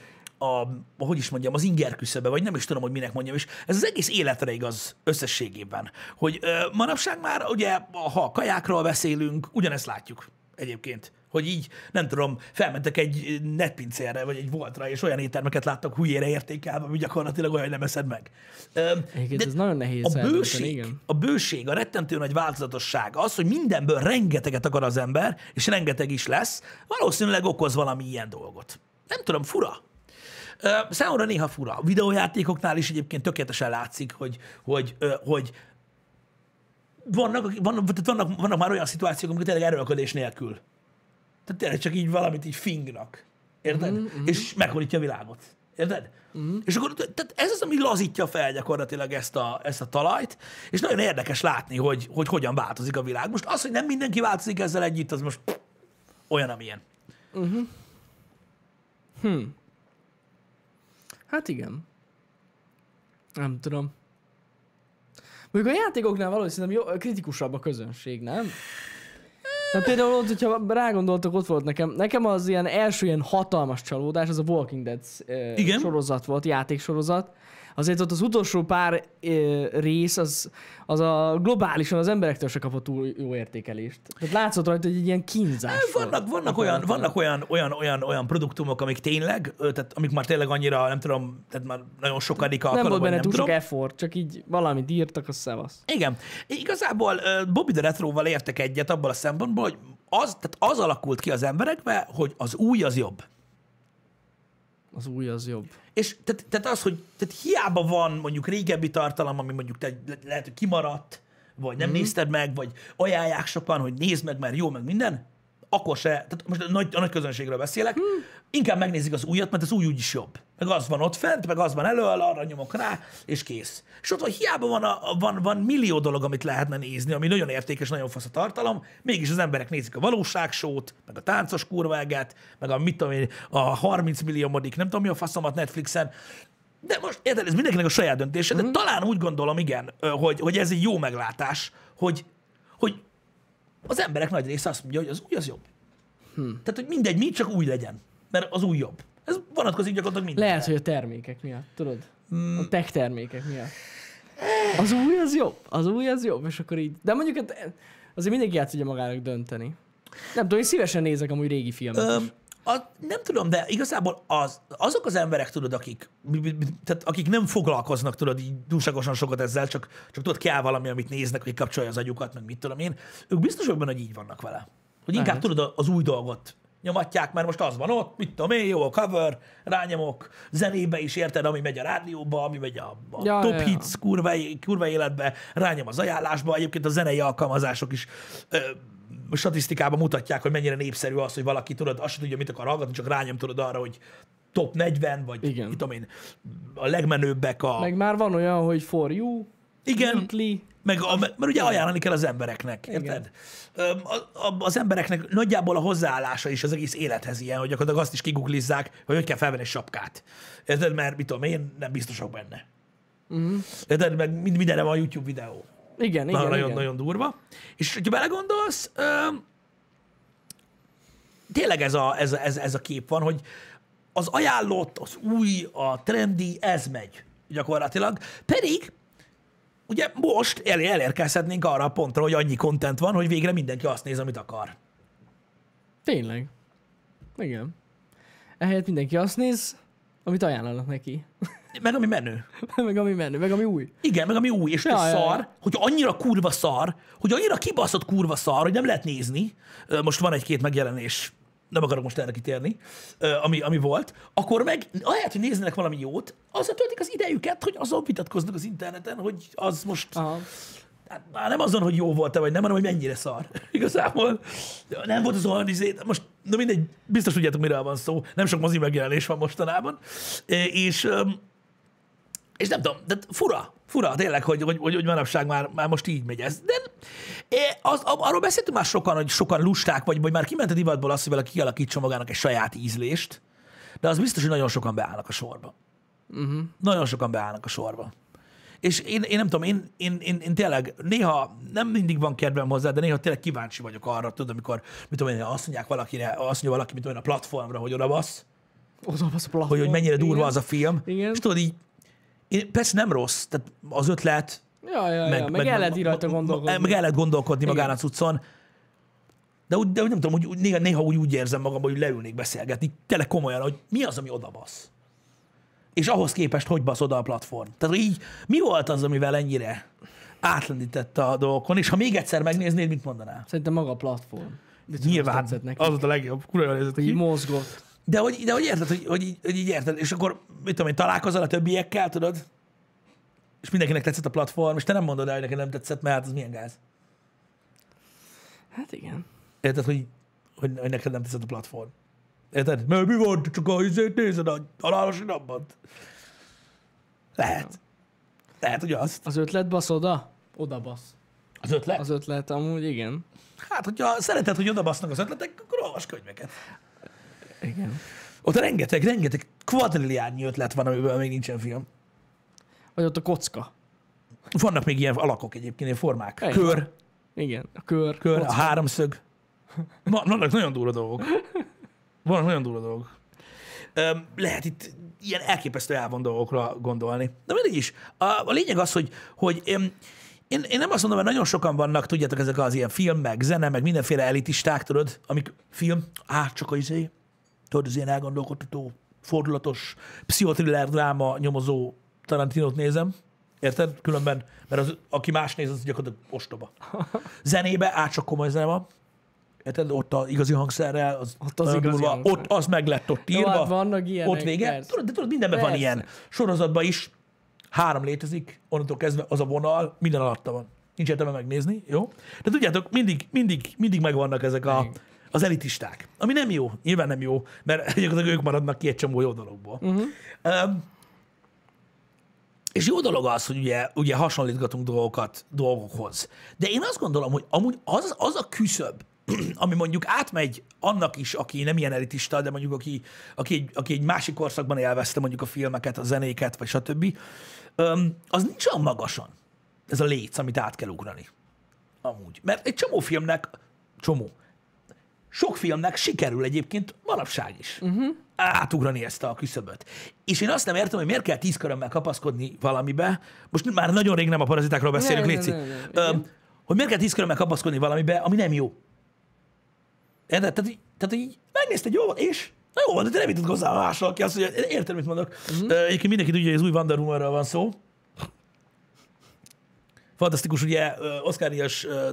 a, hogy is mondjam, az inger küszöbe, vagy nem is tudom, hogy minek mondjam, és ez az egész életre igaz összességében. Hogy ö, manapság már ugye, ha a kajákról beszélünk, ugyanezt látjuk egyébként. Hogy így, nem tudom, felmentek egy netpincérre, vagy egy voltra, és olyan éttermeket láttak hülyére értékelve, ami gyakorlatilag olyan, hogy nem eszed meg. Egyébként de ez nagyon nehéz a bőség, igen. a bőség, a rettentő nagy változatosság, az, hogy mindenből rengeteget akar az ember, és rengeteg is lesz, valószínűleg okoz valami ilyen dolgot. Nem tudom, fura. Számomra néha fura. A videójátékoknál is egyébként tökéletesen látszik, hogy, hogy, hogy vannak, vannak, vannak, vannak már olyan szituációk, amikor tényleg erőlködés nélkül. Tehát tényleg csak így valamit így fingnak. Érted? Mm-hmm. És meghorítja a világot. Érted? Mm-hmm. És akkor tehát ez az, ami lazítja fel gyakorlatilag ezt a, ezt a talajt, és nagyon érdekes látni, hogy, hogy hogyan változik a világ. Most az, hogy nem mindenki változik ezzel együtt, az most pff, olyan, amilyen. Hát igen. Nem tudom. Mondjuk a játékoknál valószínűleg jó, kritikusabb a közönség, nem? Na például ott, hogyha rágondoltok, ott volt nekem, nekem az ilyen első ilyen hatalmas csalódás, az a Walking Dead uh, Igen. sorozat volt, játéksorozat. Azért ott az utolsó pár uh, rész, az, az a globálisan az emberektől se kapott túl jó értékelést. Tehát látszott rajta, hogy egy ilyen kínzás volt. Vannak, vannak, olyan, vannak olyan, olyan, olyan, olyan produktumok, amik tényleg, ö, tehát amik már tényleg annyira, nem tudom, tehát már nagyon sokadik nem alkalom, volt vagy benne nem túl sok effort, csak így valamit írtak, az szevasz. Igen. Igazából ö, Bobby the Retroval értek egyet abban a szempontból, hogy az, tehát az alakult ki az emberekbe, hogy az új az jobb. Az új az jobb. És tehát, tehát az, hogy tehát hiába van mondjuk régebbi tartalom, ami mondjuk te, le- lehet, hogy kimaradt, vagy nem mm. nézted meg, vagy ajánlják sokan, hogy nézd meg, mert jó, meg minden, akkor se, tehát most a nagy, a nagy közönségről beszélek, mm. inkább megnézik az újat, mert az új úgyis jobb. Meg az van ott fent, meg az van elől, arra nyomok rá, és kész. És ott van, hiába van, a, van, van millió dolog, amit lehetne nézni, ami nagyon értékes, nagyon fasz a tartalom, mégis az emberek nézik a valóságsót, meg a táncos kurvágát, meg a mit tudom én, a 30 milliómodik, nem tudom mi a faszomat Netflixen, de most érted, ez mindenkinek a saját döntése, de talán úgy gondolom, igen, hogy, hogy ez egy jó meglátás, hogy, hogy az emberek nagy része azt mondja, hogy az új az jobb. Hm. Tehát, hogy mindegy, mi csak új legyen, mert az új jobb. Ez vonatkozik gyakorlatilag mindenre. Lehet, hogy a termékek miatt, tudod? A tech termékek miatt. Az új az jobb, az új az jobb, és akkor így. De mondjuk hát azért mindenki át tudja magának dönteni. Nem tudom, én szívesen nézek amúgy régi filmet Öm, is. A, nem tudom, de igazából az, azok az emberek, tudod, akik, tehát akik nem foglalkoznak, tudod, így túlságosan sokat ezzel, csak, csak tudod, kell valami, amit néznek, hogy kapcsolja az agyukat, meg mit tudom én, ők biztos benne, hogy így vannak vele. Hogy inkább Lehet. tudod, az új dolgot nyomatják, mert most az van ott, mit tudom én, jó a cover, rányomok, zenébe is érted, ami megy a rádióba, ami megy a, a Ja, top ja, ja. hits kurva, kurva életbe, rányom az ajánlásba, egyébként a zenei alkalmazások is ö, statisztikában mutatják, hogy mennyire népszerű az, hogy valaki tudod, azt tudja, mit akar hallgatni, csak rányom tudod arra, hogy top 40, vagy Igen. mit tudom én, a legmenőbbek a... Meg már van olyan, hogy for you, igen, meg a, mert ugye ajánlani kell az embereknek, érted? Öm, A, a, az embereknek nagyjából a hozzáállása is az egész élethez ilyen, hogy gyakorlatilag azt is kiguglizzák, hogy hogy kell felvenni egy sapkát. Érted? Mert mit tudom én, nem biztosok benne. Uh-huh. Érted? Meg mind- mindenre van YouTube videó. Igen, igen, nagyon, nagyon, igen. nagyon durva. És hogyha belegondolsz, öm, tényleg ez a, ez, ez, ez a kép van, hogy az ajánlott, az új, a trendi, ez megy gyakorlatilag. Pedig ugye most el, elérkezhetnénk arra a pontra, hogy annyi content van, hogy végre mindenki azt néz, amit akar. Tényleg. Igen. Ehelyett mindenki azt néz, amit ajánlanak neki. Meg ami menő. (laughs) meg ami menő, meg ami új. Igen, meg ami új, és ja, Ja, ja, szar, ja. hogy annyira kurva szar, hogy annyira kibaszott kurva szar, hogy nem lehet nézni. Most van egy-két megjelenés, nem akarok most erre kitérni, ami, ami volt, akkor meg ahelyett, hogy néznének valami jót, azzal töltik az idejüket, hogy azon vitatkoznak az interneten, hogy az most Aha. Hát nem azon, hogy jó volt-e vagy nem, hanem hogy mennyire szar. (laughs) Igazából nem volt az olyan izé, most, na mindegy, biztos tudjátok, miről van szó. Nem sok mozi megjelenés van mostanában. És, és nem tudom, de fura, fura tényleg, hogy, hogy, hogy, hogy manapság már, már most így megy ez. De az, arról beszéltünk már sokan, hogy sokan lusták, vagy, vagy már kiment a divatból az, hogy valaki kialakítson magának egy saját ízlést, de az biztos, hogy nagyon sokan beállnak a sorba. Uh-huh. Nagyon sokan beállnak a sorba. És én, én nem tudom, én, én, én, én tényleg néha nem mindig van kedvem hozzá, de néha tényleg kíváncsi vagyok arra, tudod, amikor, mit tudom én, azt mondják valakire, azt mondja valaki, mit tudom én, a platformra, hogy oda basz, Oda az a platform. hogy, hogy mennyire durva Igen. az a film. Igen. És tudod így, én, persze nem rossz, tehát az ötlet, Ja, ja, meg, ja. meg, el lehet így rajta ma- gondolkodni. Meg el lehet gondolkodni Igen. magán a cuccon. De, úgy, de úgy nem tudom, hogy néha, néha úgy, úgy érzem magam, hogy leülnék beszélgetni, tényleg komolyan, hogy mi az, ami oda basz. És ahhoz képest, hogy basz oda a platform. Tehát így, mi volt az, amivel ennyire átlendítette a dolgokon, és ha még egyszer megnéznéd, mit mondanál? Szerintem maga a platform. De Nyilván, az volt a legjobb, kurva jól nézett ki. mozgott. De hogy, de hogy érted, hogy, hogy, így, hogy így érted, és akkor, mit tudom én, találkozol a többiekkel, tudod? És mindenkinek tetszett a platform, és te nem mondod el, hogy neked nem tetszett, mert hát az milyen gáz. Hát igen. Érted, hogy, hogy, hogy neked nem tetszett a platform. Érted? Mert mi volt, csak a izét nézed, a halálosi napban. Lehet. Lehet, hogy azt. Az ötlet basz oda? Oda basz. Az ötlet? Az ötlet amúgy igen. Hát, hogyha szereted, hogy oda basznak az ötletek, akkor olvas könyveket. Igen. Ott rengeteg, rengeteg kvadrilliárnyi ötlet van, amiből még nincsen film. Vagy ott a kocka. Vannak még ilyen alakok egyébként, ilyen formák. Igen. Kör, Igen. A kör. kör, a kocka. háromszög. Va- Vannak nagyon durva dolgok. Vannak nagyon durva dolgok. Öm, lehet itt ilyen elképesztő elvon dolgokra gondolni. De mindig is. A, a lényeg az, hogy, hogy én, én, én nem azt mondom, mert nagyon sokan vannak, tudjátok, ezek az ilyen film, meg zene, meg mindenféle elitisták, tudod, amik film, á, csak a izé, tudod, az ilyen elgondolkodtató, fordulatos, pszichotriller, dráma, nyomozó Tarantinót nézem. Érted? Különben, mert az, aki más néz, az gyakorlatilag ostoba. (laughs) Zenébe át csak komoly zene van. Érted? Ott a igazi hangszerrel, az, Ott az igazi durva, hangszer. ott az meg lett ott Jó, írva. hát vannak ilyenek, ott vége. persze. Tudod, de tudod, mindenben van Persze. ilyen. Sorozatban is három létezik, onnantól kezdve az a vonal, minden alatta van. Nincs értelme megnézni, jó? De tudjátok, mindig, mindig, mindig megvannak ezek a, az elitisták. Ami nem jó, nyilván nem jó, mert (laughs) gyakorlatilag ők maradnak ki egy csomó jó dologból. Uh-huh. Um, és jó dolog az, hogy ugye, ugye hasonlítgatunk dolgokat dolgokhoz. De én azt gondolom, hogy amúgy az, az a küszöb, (clears throat) ami mondjuk átmegy annak is, aki nem ilyen elitista, de mondjuk aki, aki, egy, aki egy másik korszakban élvezte mondjuk a filmeket, a zenéket, vagy stb., az nincs olyan magasan, ez a léc, amit át kell ugrani. Amúgy. Mert egy csomó filmnek, csomó, sok filmnek sikerül egyébként manapság is uh-huh. átugrani ezt a küszöböt. És én azt nem értem, hogy miért kell tíz körömmel kapaszkodni valamibe, most már nagyon rég nem a parazitákról beszélünk, Ne, Léci, ne, ne, ne, Öm, hogy miért kell tíz körömmel kapaszkodni valamibe, ami nem jó. Érted? Tehát, tehát így megnézted, jó van, és na jó van, de te nem jutott hozzá másról, aki azt mondja, értem, mit mondok. Uh-huh. Egyébként mindenki tudja, hogy az új Wonder Womanről van szó. Fantasztikus, ugye ö, Oscar díjas ö, ö,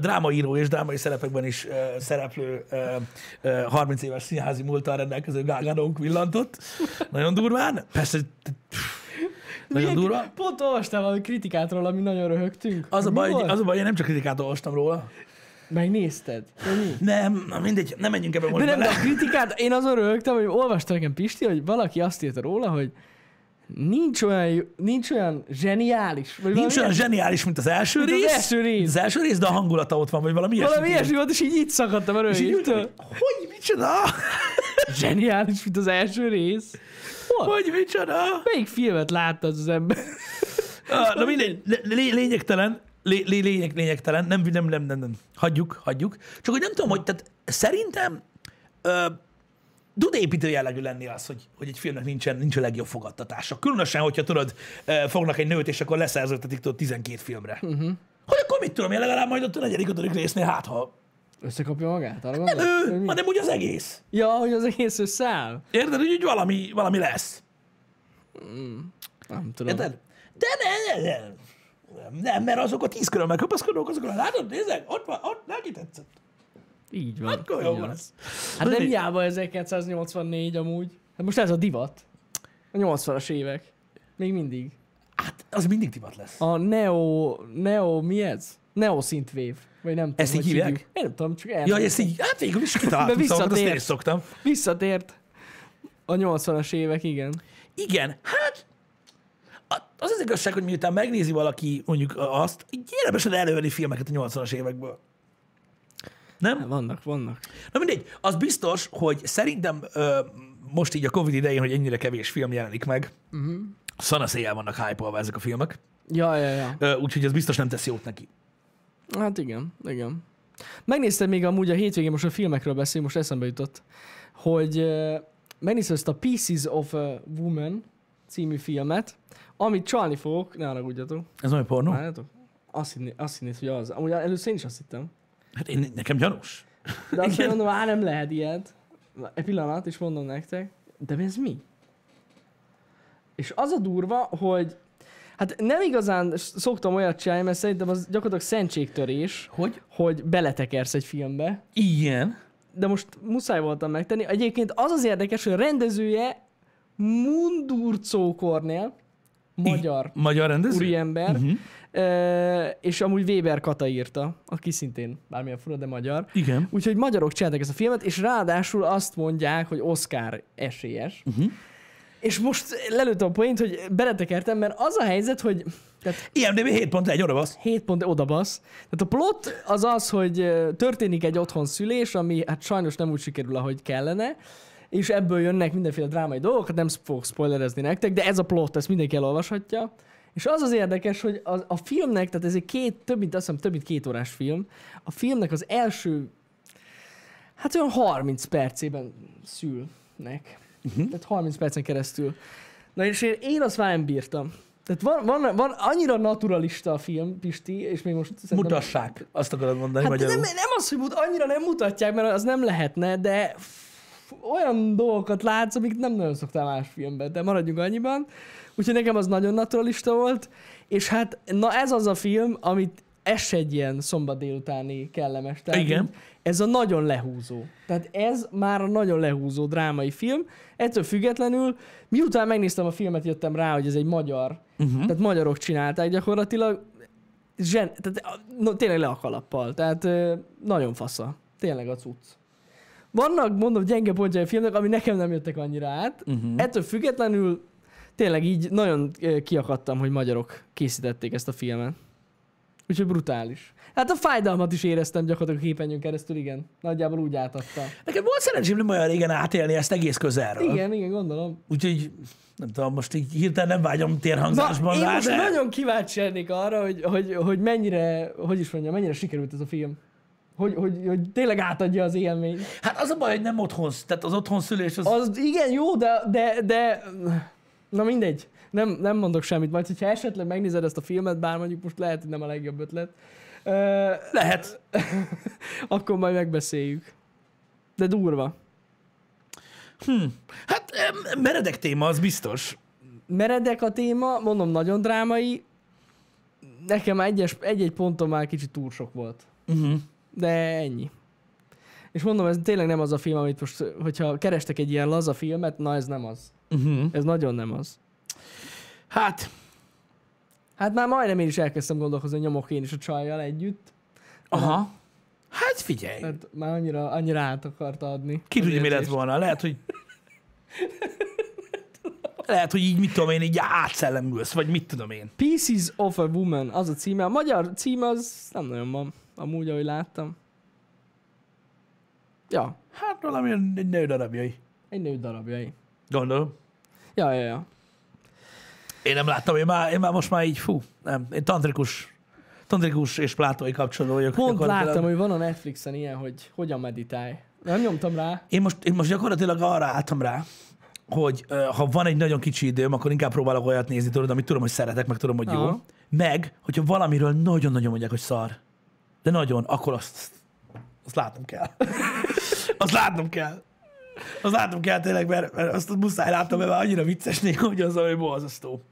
drámaíró és drámai szerepekben is szereplő ö, ö, 30 éves színházi múltal rendelkező Gadot villantott. Nagyon durván. Persze, nagyon Milyen- durva. Pont olvastál valami kritikát róla, ami nagyon röhögtünk. Az a, baj, hogy, az a baj, én nem csak kritikát olvastam róla. Megnézted? De? Nem, na mindegy, nem menjünk ebbe most De nem, de bele. a kritikát, én azon röhögtem, hogy olvasta nekem Pisti, hogy valaki azt írta róla, hogy nincs olyan, nincs olyan zseniális. Vagy Nincs olyan valami, zseniális, mint az első Mint az rész. első rész. Az első rész, de a hangulata ott van, vagy valami ilyesmi. valami ilyesmi volt, és így itt szakadtam a És így hogy, micsoda? (laughs) Zseniális, mint az első rész. Hol? Hogy micsoda? Melyik filmet látta az, az ember? (laughs) Ah, Na mindegy, lé- lé- lényegtelen, lé- lé- lényeg, lényegtelen, nem, nem, nem, nem, nem, hagyjuk, hagyjuk. Csak hogy nem tudom, hogy tehát szerintem ö, tud építő jellegű lenni az, hogy, hogy egy filmnek nincsen, nincs a legjobb fogadtatása. Különösen, hogyha tudod, ö, fognak egy nőt, és akkor leszerződtetik tudod 12 filmre. Uh-huh. Hogy akkor mit tudom én, legalább majd ott a negyedik, ötödik résznél, hát ha Összekapja magát? Arra nem ő, hanem úgy az egész. Ja, hogy az egész összeáll? Érted, hogy úgy valami, valami lesz. Nem tudom. Érted? De ne, ne, ne. Nem, mert azok a tíz körön megkapaszkodók, azokra látod, nézd, ott van, ott neki tetszett. Így van. Akkor jó ez. Hát nem hiába 1984 amúgy. Hát most ez a divat. A 80-as évek. Még mindig. Hát, az mindig divat lesz. A Neo... Neo... Mi ez? Neo Synthwave. Vagy nem tudom, Ezt így hívják? Én nem tudom, csak el. Ja, ezt így, hát végül is (laughs) kitaláltuk, De szóval azt én visszatért. szoktam. Visszatért a 80-as évek, igen. Igen, hát az az igazság, hogy miután megnézi valaki mondjuk azt, így érdemesen elővenni filmeket a 80-as évekből. Nem? Vannak, vannak. Na mindegy, az biztos, hogy szerintem ö, most így a Covid idején, hogy ennyire kevés film jelenik meg, uh-huh. szanaszéjjel vannak hype ezek a filmek, Ja, ja, ja. ö, úgyhogy ez biztos nem tesz jót neki. Hát igen, igen. Megnézted még amúgy a hétvégén, most a filmekről beszél, most eszembe jutott, hogy uh, megnézted ezt a Pieces of a Woman című filmet, amit csalni fogok, ne haragudjatok. Ez olyan pornó? Várjátok? Azt hinné, azt hinnéd, hogy az. Amúgy először én is azt hittem. Hát én, nekem gyanús. De azt mondom, á, nem lehet ilyet. Na, Egy pillanat, és mondom nektek. De ez mi? És az a durva, hogy hát nem igazán szoktam olyat csinálni, mert szerintem az gyakorlatilag szentségtörés, Hogy? hogy beletekersz egy filmbe. Igen. De most muszáj voltam megtenni. Egyébként az az érdekes, hogy a rendezője Mundurcó Kornél, magyar Magyar rendező? úriember, uh-huh. És amúgy Weber Kata írta, aki szintén bármilyen fura, de magyar. Igen. Úgyhogy magyarok csináltak ezt a filmet, és ráadásul azt mondják, hogy Oscar esélyes. Uh-huh. És most lelőttem a point, hogy beletekertem, mert az a helyzet, hogy tehát IMDb 7.1, oda basz. 7 pont odabasz. Tehát a plot az az, hogy történik egy otthon szülés, ami hát sajnos nem úgy sikerül, ahogy kellene, és ebből jönnek mindenféle drámai dolgok, hát nem fogok spoilerezni nektek, de ez a plot, ezt mindenki elolvashatja. És az az érdekes, hogy a, a filmnek, tehát ez egy két, több mint, azt hiszem, több mint két órás film, a filmnek az első, hát olyan 30 percében szülnek. Uh-huh. Tehát 30 percen keresztül. Na és én, én azt már nem bírtam. Tehát van, van, van annyira naturalista a film, Pisti, és még most. Mutassák, azt akarod mondani Hát magyarul. nem, nem az, hogy mut, annyira nem mutatják, mert az nem lehetne, de olyan dolgokat látsz, amik nem nagyon szoktál más filmben, de maradjunk annyiban. Úgyhogy nekem az nagyon naturalista volt, és hát na ez az a film, amit ez se egy ilyen szombat délutáni kellemes. Tehát Igen. Ez a nagyon lehúzó. Tehát ez már a nagyon lehúzó drámai film. Ettől függetlenül, miután megnéztem a filmet, jöttem rá, hogy ez egy magyar. Uh-huh. Tehát magyarok csinálták gyakorlatilag. Zsen, tehát, no, tényleg le a kalappal. Tehát nagyon fasza. Tényleg a cucc. Vannak, mondom, gyenge pontjai a filmnek, ami nekem nem jöttek annyira át. Uh-huh. Ettől függetlenül tényleg így nagyon kiakadtam, hogy magyarok készítették ezt a filmet. Úgyhogy brutális. Hát a fájdalmat is éreztem gyakorlatilag a képernyőn keresztül, igen. Nagyjából úgy átadta. Nekem volt szerencsém nem olyan régen átélni ezt egész közelről. Igen, igen, gondolom. Úgyhogy nem tudom, most így hirtelen nem vágyom Na, térhangzásban én rá, most de... nagyon kíváncsi lennék arra, hogy, hogy, hogy mennyire, hogy is mondjam, mennyire sikerült ez a film. Hogy, hogy, hogy tényleg átadja az élményt. Hát az a baj, hogy nem otthon, tehát az otthon szülés az... Az igen jó, de, de, de na mindegy. Nem, nem mondok semmit. Majd, hogyha esetleg megnézed ezt a filmet, bár mondjuk most lehet, hogy nem a legjobb ötlet, ö, Lehet. (laughs) akkor majd megbeszéljük. De durva. Hát em, meredek téma, az biztos. Meredek a téma, mondom, nagyon drámai. Nekem egyes, egy-egy ponton már kicsit túl sok volt. Uh-huh. De ennyi. És mondom, ez tényleg nem az a film, amit most, hogyha kerestek egy ilyen laza filmet, na ez nem az. Uh-huh. Ez nagyon nem az. Hát, Hát már majdnem én is elkezdtem gondolkozni, hogy nyomok én is a csajjal együtt. aha. Hát figyelj, Mert már annyira, annyira át akarta adni. ki tudja, mi lett volna. Lehet, hogy... (laughs) Lehet, hogy így, mit tudom én, így átszellemülsz, vagy mit tudom én. Pieces of a Woman, az a címe. A magyar címe az nem nagyon van, amúgy, ahogy láttam. Ja, Hát valami egy nő darabjai. egy nő darabjai. Gondolom. Ja, ja, ja. Én nem láttam, én már, én már most már így, fú, nem, én tantrikus, tantrikus és plátói kapcsoló vagyok. Pont láttam, hogy van a Netflixen ilyen, hogy hogyan meditálj. Nem nyomtam rá. Én most, én most gyakorlatilag arra álltam rá, hogy ha van egy nagyon kicsi időm, akkor inkább próbálok olyat nézni, tudod, amit tudom, hogy szeretek, meg tudom, hogy jó. Aha. Meg, hogyha valamiről nagyon-nagyon mondják, hogy szar, de nagyon, akkor azt, azt látnom kell. (laughs) azt látnom kell. Azt látnom kell tényleg, mert, mert azt muszáj látnom, mert már annyira vicces néha, hogy az, ami borzasztó.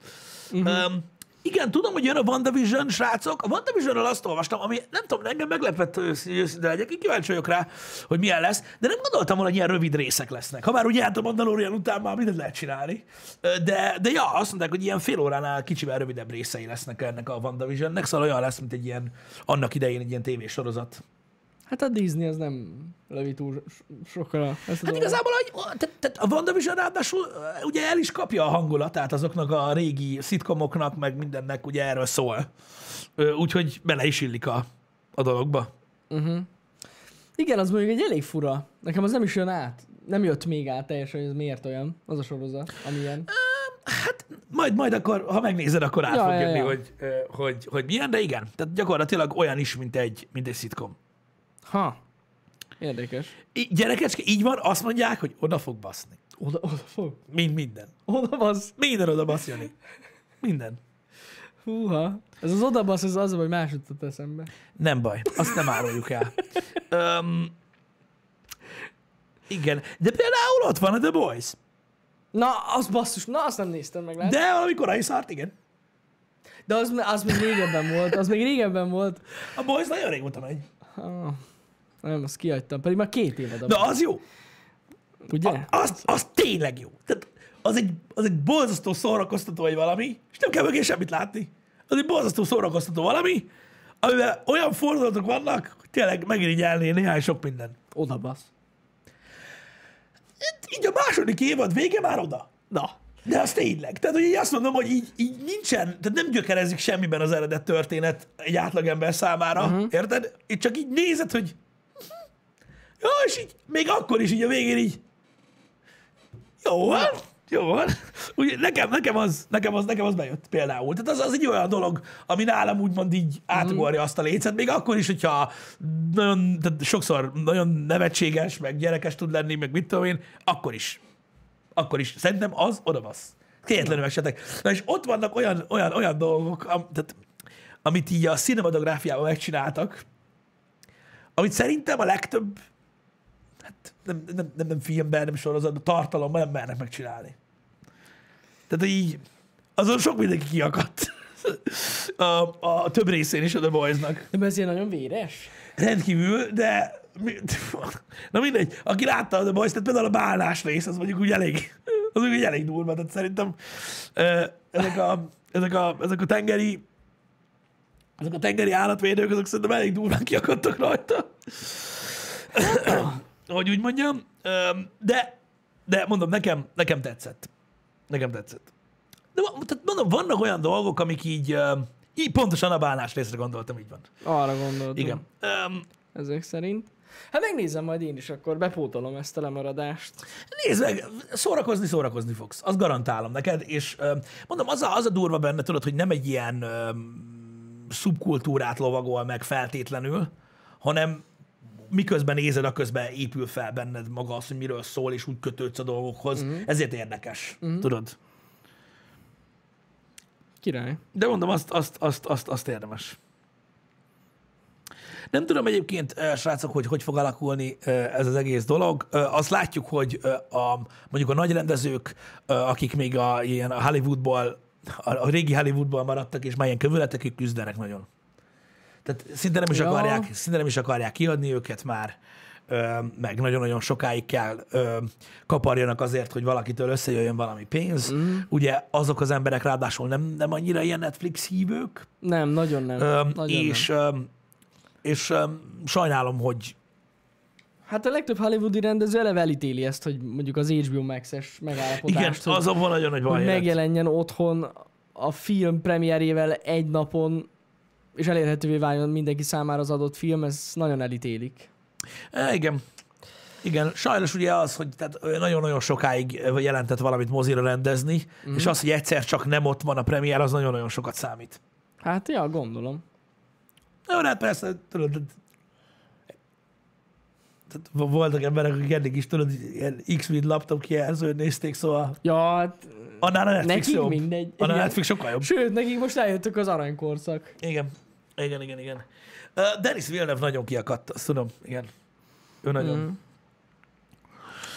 Uh-huh. Um, igen, tudom, hogy jön a WandaVision, srácok. A WandaVisionről azt olvastam, ami nem tudom, engem meglepett, őszinte legyek. Én kíváncsi vagyok rá, hogy milyen lesz, de nem gondoltam volna, hogy ilyen rövid részek lesznek. Ha már ugye hát a Mandalorian után már mindent lehet csinálni. De, de ja, azt mondták, hogy ilyen fél óránál kicsivel rövidebb részei lesznek ennek a WandaVisionnek, szóval olyan lesz, mint egy ilyen, annak idején egy ilyen tévésorozat. Hát a Disney az nem lövi túl so- sokkal ezt a Hát dolgot. igazából hogy, tehát, tehát a WandaVision ráadásul ugye el is kapja a hangulatát azoknak a régi szitkomoknak, meg mindennek ugye erről szól. Úgyhogy bele is illik a, a dologba. Igen, az mondjuk egy elég fura. Nekem az nem is jön át. Nem jött még át teljesen, hogy ez miért olyan, az a sorozat, amilyen. Hát majd, majd akkor, ha megnézed, akkor át Ja, fog ja, jönni, ja. Hogy, hogy, hogy milyen, de igen. Tehát gyakorlatilag olyan is, mint egy, mint egy szitkom. Ha. Érdekes. Í- Gyerekecske, így van, azt mondják, hogy oda fog baszni. Oda, oda fog. Mind minden. Oda basz. Minden oda basz, Jani. Minden. Húha. Ez az oda basz, ez az, hogy más jutott eszembe. Nem baj, azt nem áruljuk el. Um, igen, de például ott van a The Boys. Na, az basszus, na azt nem néztem meg, látod? De valami korai szart, igen. De az, az még régebben volt, az még régebben volt. A Boys nagyon régóta megy. Ah, nem, azt kihagytam. Pedig már két évad. De az jó. ugye? Az, az tényleg jó. Tehát az egy, az egy borzasztó szórakoztató egy valami, és nem kell mögé semmit látni. Az egy borzasztó szórakoztató valami, amiben olyan fordulatok vannak, hogy tényleg megirigyelné néhány sok minden. Oda basz. Itt, így a második évad vége már oda. Na. De az tényleg. Tehát, hogy így azt mondom, hogy így, így nincsen, tehát nem gyökerezik semmiben az eredet történet egy átlagember számára, uh-huh. érted? Itt csak így nézed, hogy jó, és így, még akkor is így a végén így jó van, jó van. Ugye, nekem, nekem, az, nekem, az, nekem az bejött például. Tehát az, az egy olyan dolog, ami nálam úgymond így átugorja azt a lécet, még akkor is, hogyha nagyon, tehát sokszor nagyon nevetséges, meg gyerekes tud lenni, meg mit tudom én, akkor is akkor is. Szerintem az oda basz. Kegyetlenül esetek. Na és ott vannak olyan, olyan, olyan dolgok, am, tehát, amit így a cinematográfiában megcsináltak, amit szerintem a legtöbb, nem, nem, nem, nem filmben, nem sorozatban, tartalomban nem mernek megcsinálni. Tehát így, azon sok mindenki kiakadt. (laughs) a, a több részén is a The Boys-nak. De ez ilyen nagyon véres. Rendkívül, de (laughs) na mindegy, aki látta a The Boys, tehát például a bálás rész, az mondjuk úgy elég, (laughs) az úgy elég durva, tehát szerintem ezek a, ezek a, ezek a tengeri ezek a tengeri állatvédők, azok szerintem elég durván kiakadtak rajta. Hogy úgy mondjam. De, de mondom, nekem, nekem tetszett. Nekem tetszett. De tehát mondom, vannak olyan dolgok, amik így, így pontosan a bálás részre gondoltam, így van. Arra gondoltam. Igen. Um, Ezek szerint. Hát megnézem majd én is, akkor bepótolom ezt a lemaradást. nézd meg, szórakozni, szórakozni fogsz. Azt garantálom neked, és mondom, az a, az a durva benne, tudod, hogy nem egy ilyen öm, szubkultúrát lovagol meg feltétlenül, hanem miközben nézed, a közben épül fel benned maga az, hogy miről szól, és úgy kötődsz a dolgokhoz. Uh-huh. Ezért érdekes, uh-huh. tudod. Király. De mondom, azt, azt, azt, azt, azt érdemes. Nem tudom egyébként, eh, srácok, hogy hogy fog alakulni eh, ez az egész dolog. Eh, Azt látjuk, hogy a, mondjuk a nagy rendezők, akik még a, ilyen a Hollywoodból, a, a régi Hollywoodból maradtak, és már ilyen kövületekig küzdenek nagyon. Tehát szinte nem is, Ja. akarják, szinte nem is akarják kiadni őket már, ö, meg nagyon-nagyon sokáig kell ö, kaparjanak azért, hogy valakitől összejöjjön valami pénz. Mm. Ugye azok az emberek ráadásul nem, nem annyira ilyen Netflix hívők, Nem, nagyon nem. ö, nagyon és, nem. ö, és ö, sajnálom, hogy Hát a legtöbb hollywoodi rendező eleve elítéli ezt, hogy mondjuk az HBO Max-es megállapodást, igen, az abban nagyon nagy baj hogy megjelenjen otthon a film premierjével egy napon, és elérhetővé váljon mindenki számára az adott film, ez nagyon elítélik. E, igen. Igen, sajnos ugye az, hogy tehát nagyon-nagyon sokáig jelentett valamit mozira rendezni, mm. és az, hogy egyszer csak nem ott van a premier, az nagyon-nagyon sokat számít. Hát, ja, gondolom. Jó, hát persze, tudod, tehát- tehát vo- voltak emberek, akik eddig is, tudod, ilyen X-Vid laptop kijelzőn nézték, szóval Ja, hát annál a Netflix nekik jobb. mindegy. Annál a. Netflix sokkal jobb. Sőt, nekik most eljöttök az aranykorszak. Igen. Igen, igen, igen. Uh, Denis Villeneuve nagyon kiakadt, azt tudom, igen. Ő nagyon. Mm.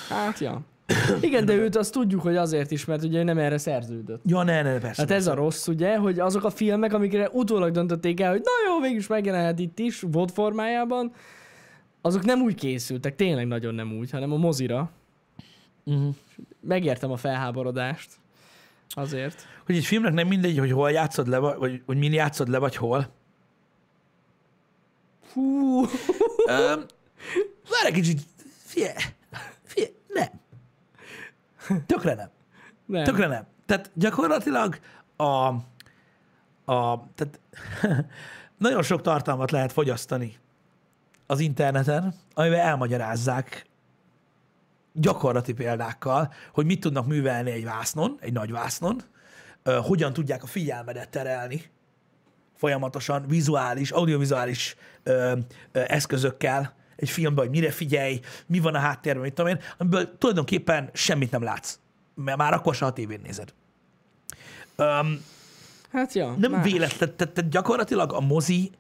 Hát, ja. (coughs) Igen, de őt azt tudjuk, hogy azért is, mert ugye nem erre szerződött. Ja, ne, ne, persze. Hát ez a rossz, ugye, hogy azok a filmek, amikre utólag döntötték el, hogy na jó, végülis megjelenhet itt is, VOD formájában, azok nem úgy készültek, tényleg nagyon nem úgy, hanem a mozira. Uh-huh. Megértem a felháborodást. Azért. Hogy egy filmnek nem mindegy, hogy hol játszod le, vagy vagy hogy min játszod le, vagy hol. Hú. Um, várj egy kicsit. Fie, fie, nem. Tökre nem. Nem. Tökre nem. Tehát gyakorlatilag a, a tehát (laughs) nagyon sok tartalmat lehet fogyasztani az interneten, amivel elmagyarázzák gyakorlati példákkal, hogy mit tudnak művelni egy vásznon, egy nagy vásznon, hogyan tudják a figyelmedet terelni folyamatosan vizuális, audiovizuális ö, ö, eszközökkel egy filmben, hogy mire figyelj, mi van a háttérben, mit tudom én, amiből tulajdonképpen semmit nem látsz. Mert már akkor se a tévén nézed. Um, Hát ja. nem más. véletlen, tehát, tehát gyakorlatilag a mozi,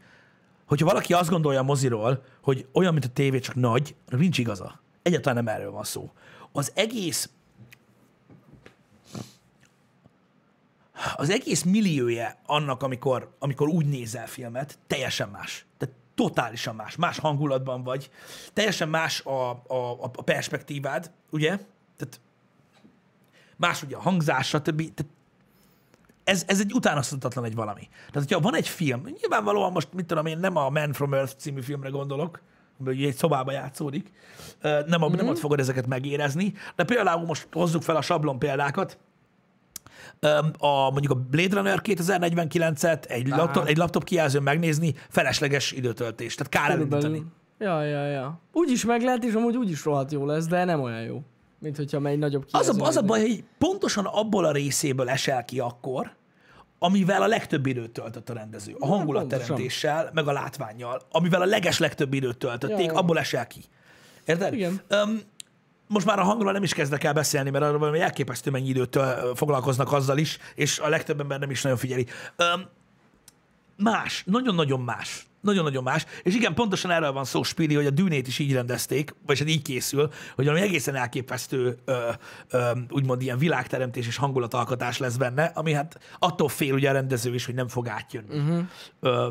hogyha valaki azt gondolja a moziról, hogy olyan, mint a tévé, csak nagy, nincs igaza. Egyáltalán nem erről van szó. Az egész az egész millióje annak, amikor, amikor úgy nézel filmet, teljesen más. Tehát totálisan más. Más hangulatban vagy. Teljesen más a, a, a perspektívád, ugye? Tehát más ugye a hangzás, stb. Tehát ez, ez egy utánozhatatlan egy valami. Tehát, hogyha van egy film, nyilvánvalóan most, mit tudom én, nem a Man from Earth című filmre gondolok, ugye egy szobába játszódik, nem, mm-hmm. nem ott fogod ezeket megérezni, de például most hozzuk fel a sablon példákat, a, mondjuk a Blade Runner 2049-et egy laptop, egy laptop kijelzőn megnézni, felesleges időtöltés, tehát kár elindítani. Körülbelül. Ja, ja, ja. Úgy is meg lehet, és amúgy úgy is rohadt jó lesz, de nem olyan jó. Mint hogyha megy nagyobb Az a, kijelző az a baj, hogy pontosan abból a részéből esel ki akkor, amivel a legtöbb időt töltött a rendező. A hangulatteremtéssel, meg a látványjal, amivel a leges legtöbb időt töltötték, Ja, ja. abból esel ki. Érted? Igen. Um, most már a hangról nem is kezdek el beszélni, mert arról valami elképesztő mennyi időt foglalkoznak azzal is, és a legtöbb ember nem is nagyon figyeli. Um, más, nagyon-nagyon más Nagyon-nagyon más. És igen, pontosan erről van szó, Spili, hogy a dűnét is így rendezték, vagy hát így készül, hogy valami egészen elképesztő, ö, ö, úgymond ilyen világteremtés és hangulatalkotás lesz benne, ami hát attól fél ugye a rendező is, hogy nem fog átjönni uh-huh. ö,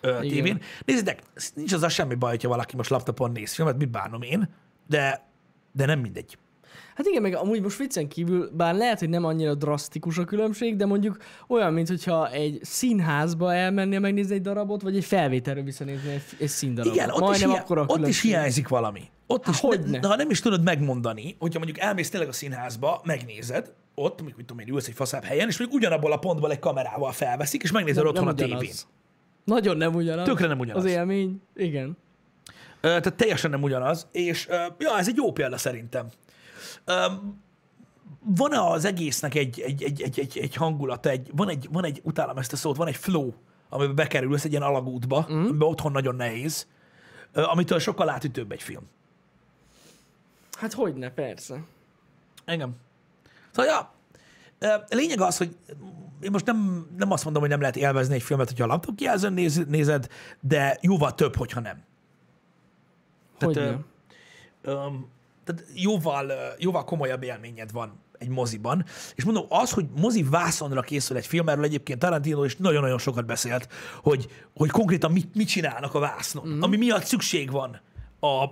ö, tévén. Nézzétek, nincs az a semmi baj, hogyha valaki most laptopon néz filmet, mit bánom én, de, de nem mindegy. Hát igen, meg amúgy most viccen kívül, bár lehet, hogy nem annyira drasztikus a különbség, de mondjuk olyan, mint hogyha egy színházba elmennél megnézni egy darabot, vagy egy felvételről visszanézni egy, egy színdarabot. Igen, ott, is, Majdnem hiá- akkora ott is hiányzik valami. Ott is, hogyne. de, ha nem is tudod megmondani, hogyha mondjuk elmész tényleg a színházba, megnézed, ott, mondjuk, mit tudom én, ülsz egy faszább helyen, és mondjuk ugyanabból a pontból egy kamerával felveszik, és megnézed otthon a tévén. Nagyon nem ugyanaz. Tökre nem ugyanaz. Az élmény, igen. Tehát teljesen nem ugyanaz, és ja, ez egy jó példa szerintem. Ö, van az egésznek egy, egy, egy, egy, egy, egy hangulata, egy, van, egy, van egy, utálom ezt a szót, van egy flow, amiben bekerülsz egy ilyen alagútba, mm. amiben otthon nagyon nehéz, amitől sokkal átütőbb egy film. Hát hogyne, persze. Engem. Szóval, ja, lényeg az, hogy én most nem, nem azt mondom, hogy nem lehet élvezni egy filmet, hogyha a laptop kijelzőn néz, nézed, de jóval több, hogyha nem. Tehát, Hogyne. Öm, tehát jóval, ö, jóval komolyabb élményed van egy moziban. És mondom, az, hogy mozi vászonra készül egy film, erről egyébként Tarantino is nagyon-nagyon sokat beszélt, hogy, hogy konkrétan mit, mit csinálnak a vásznon, mm. ami miatt szükség van a,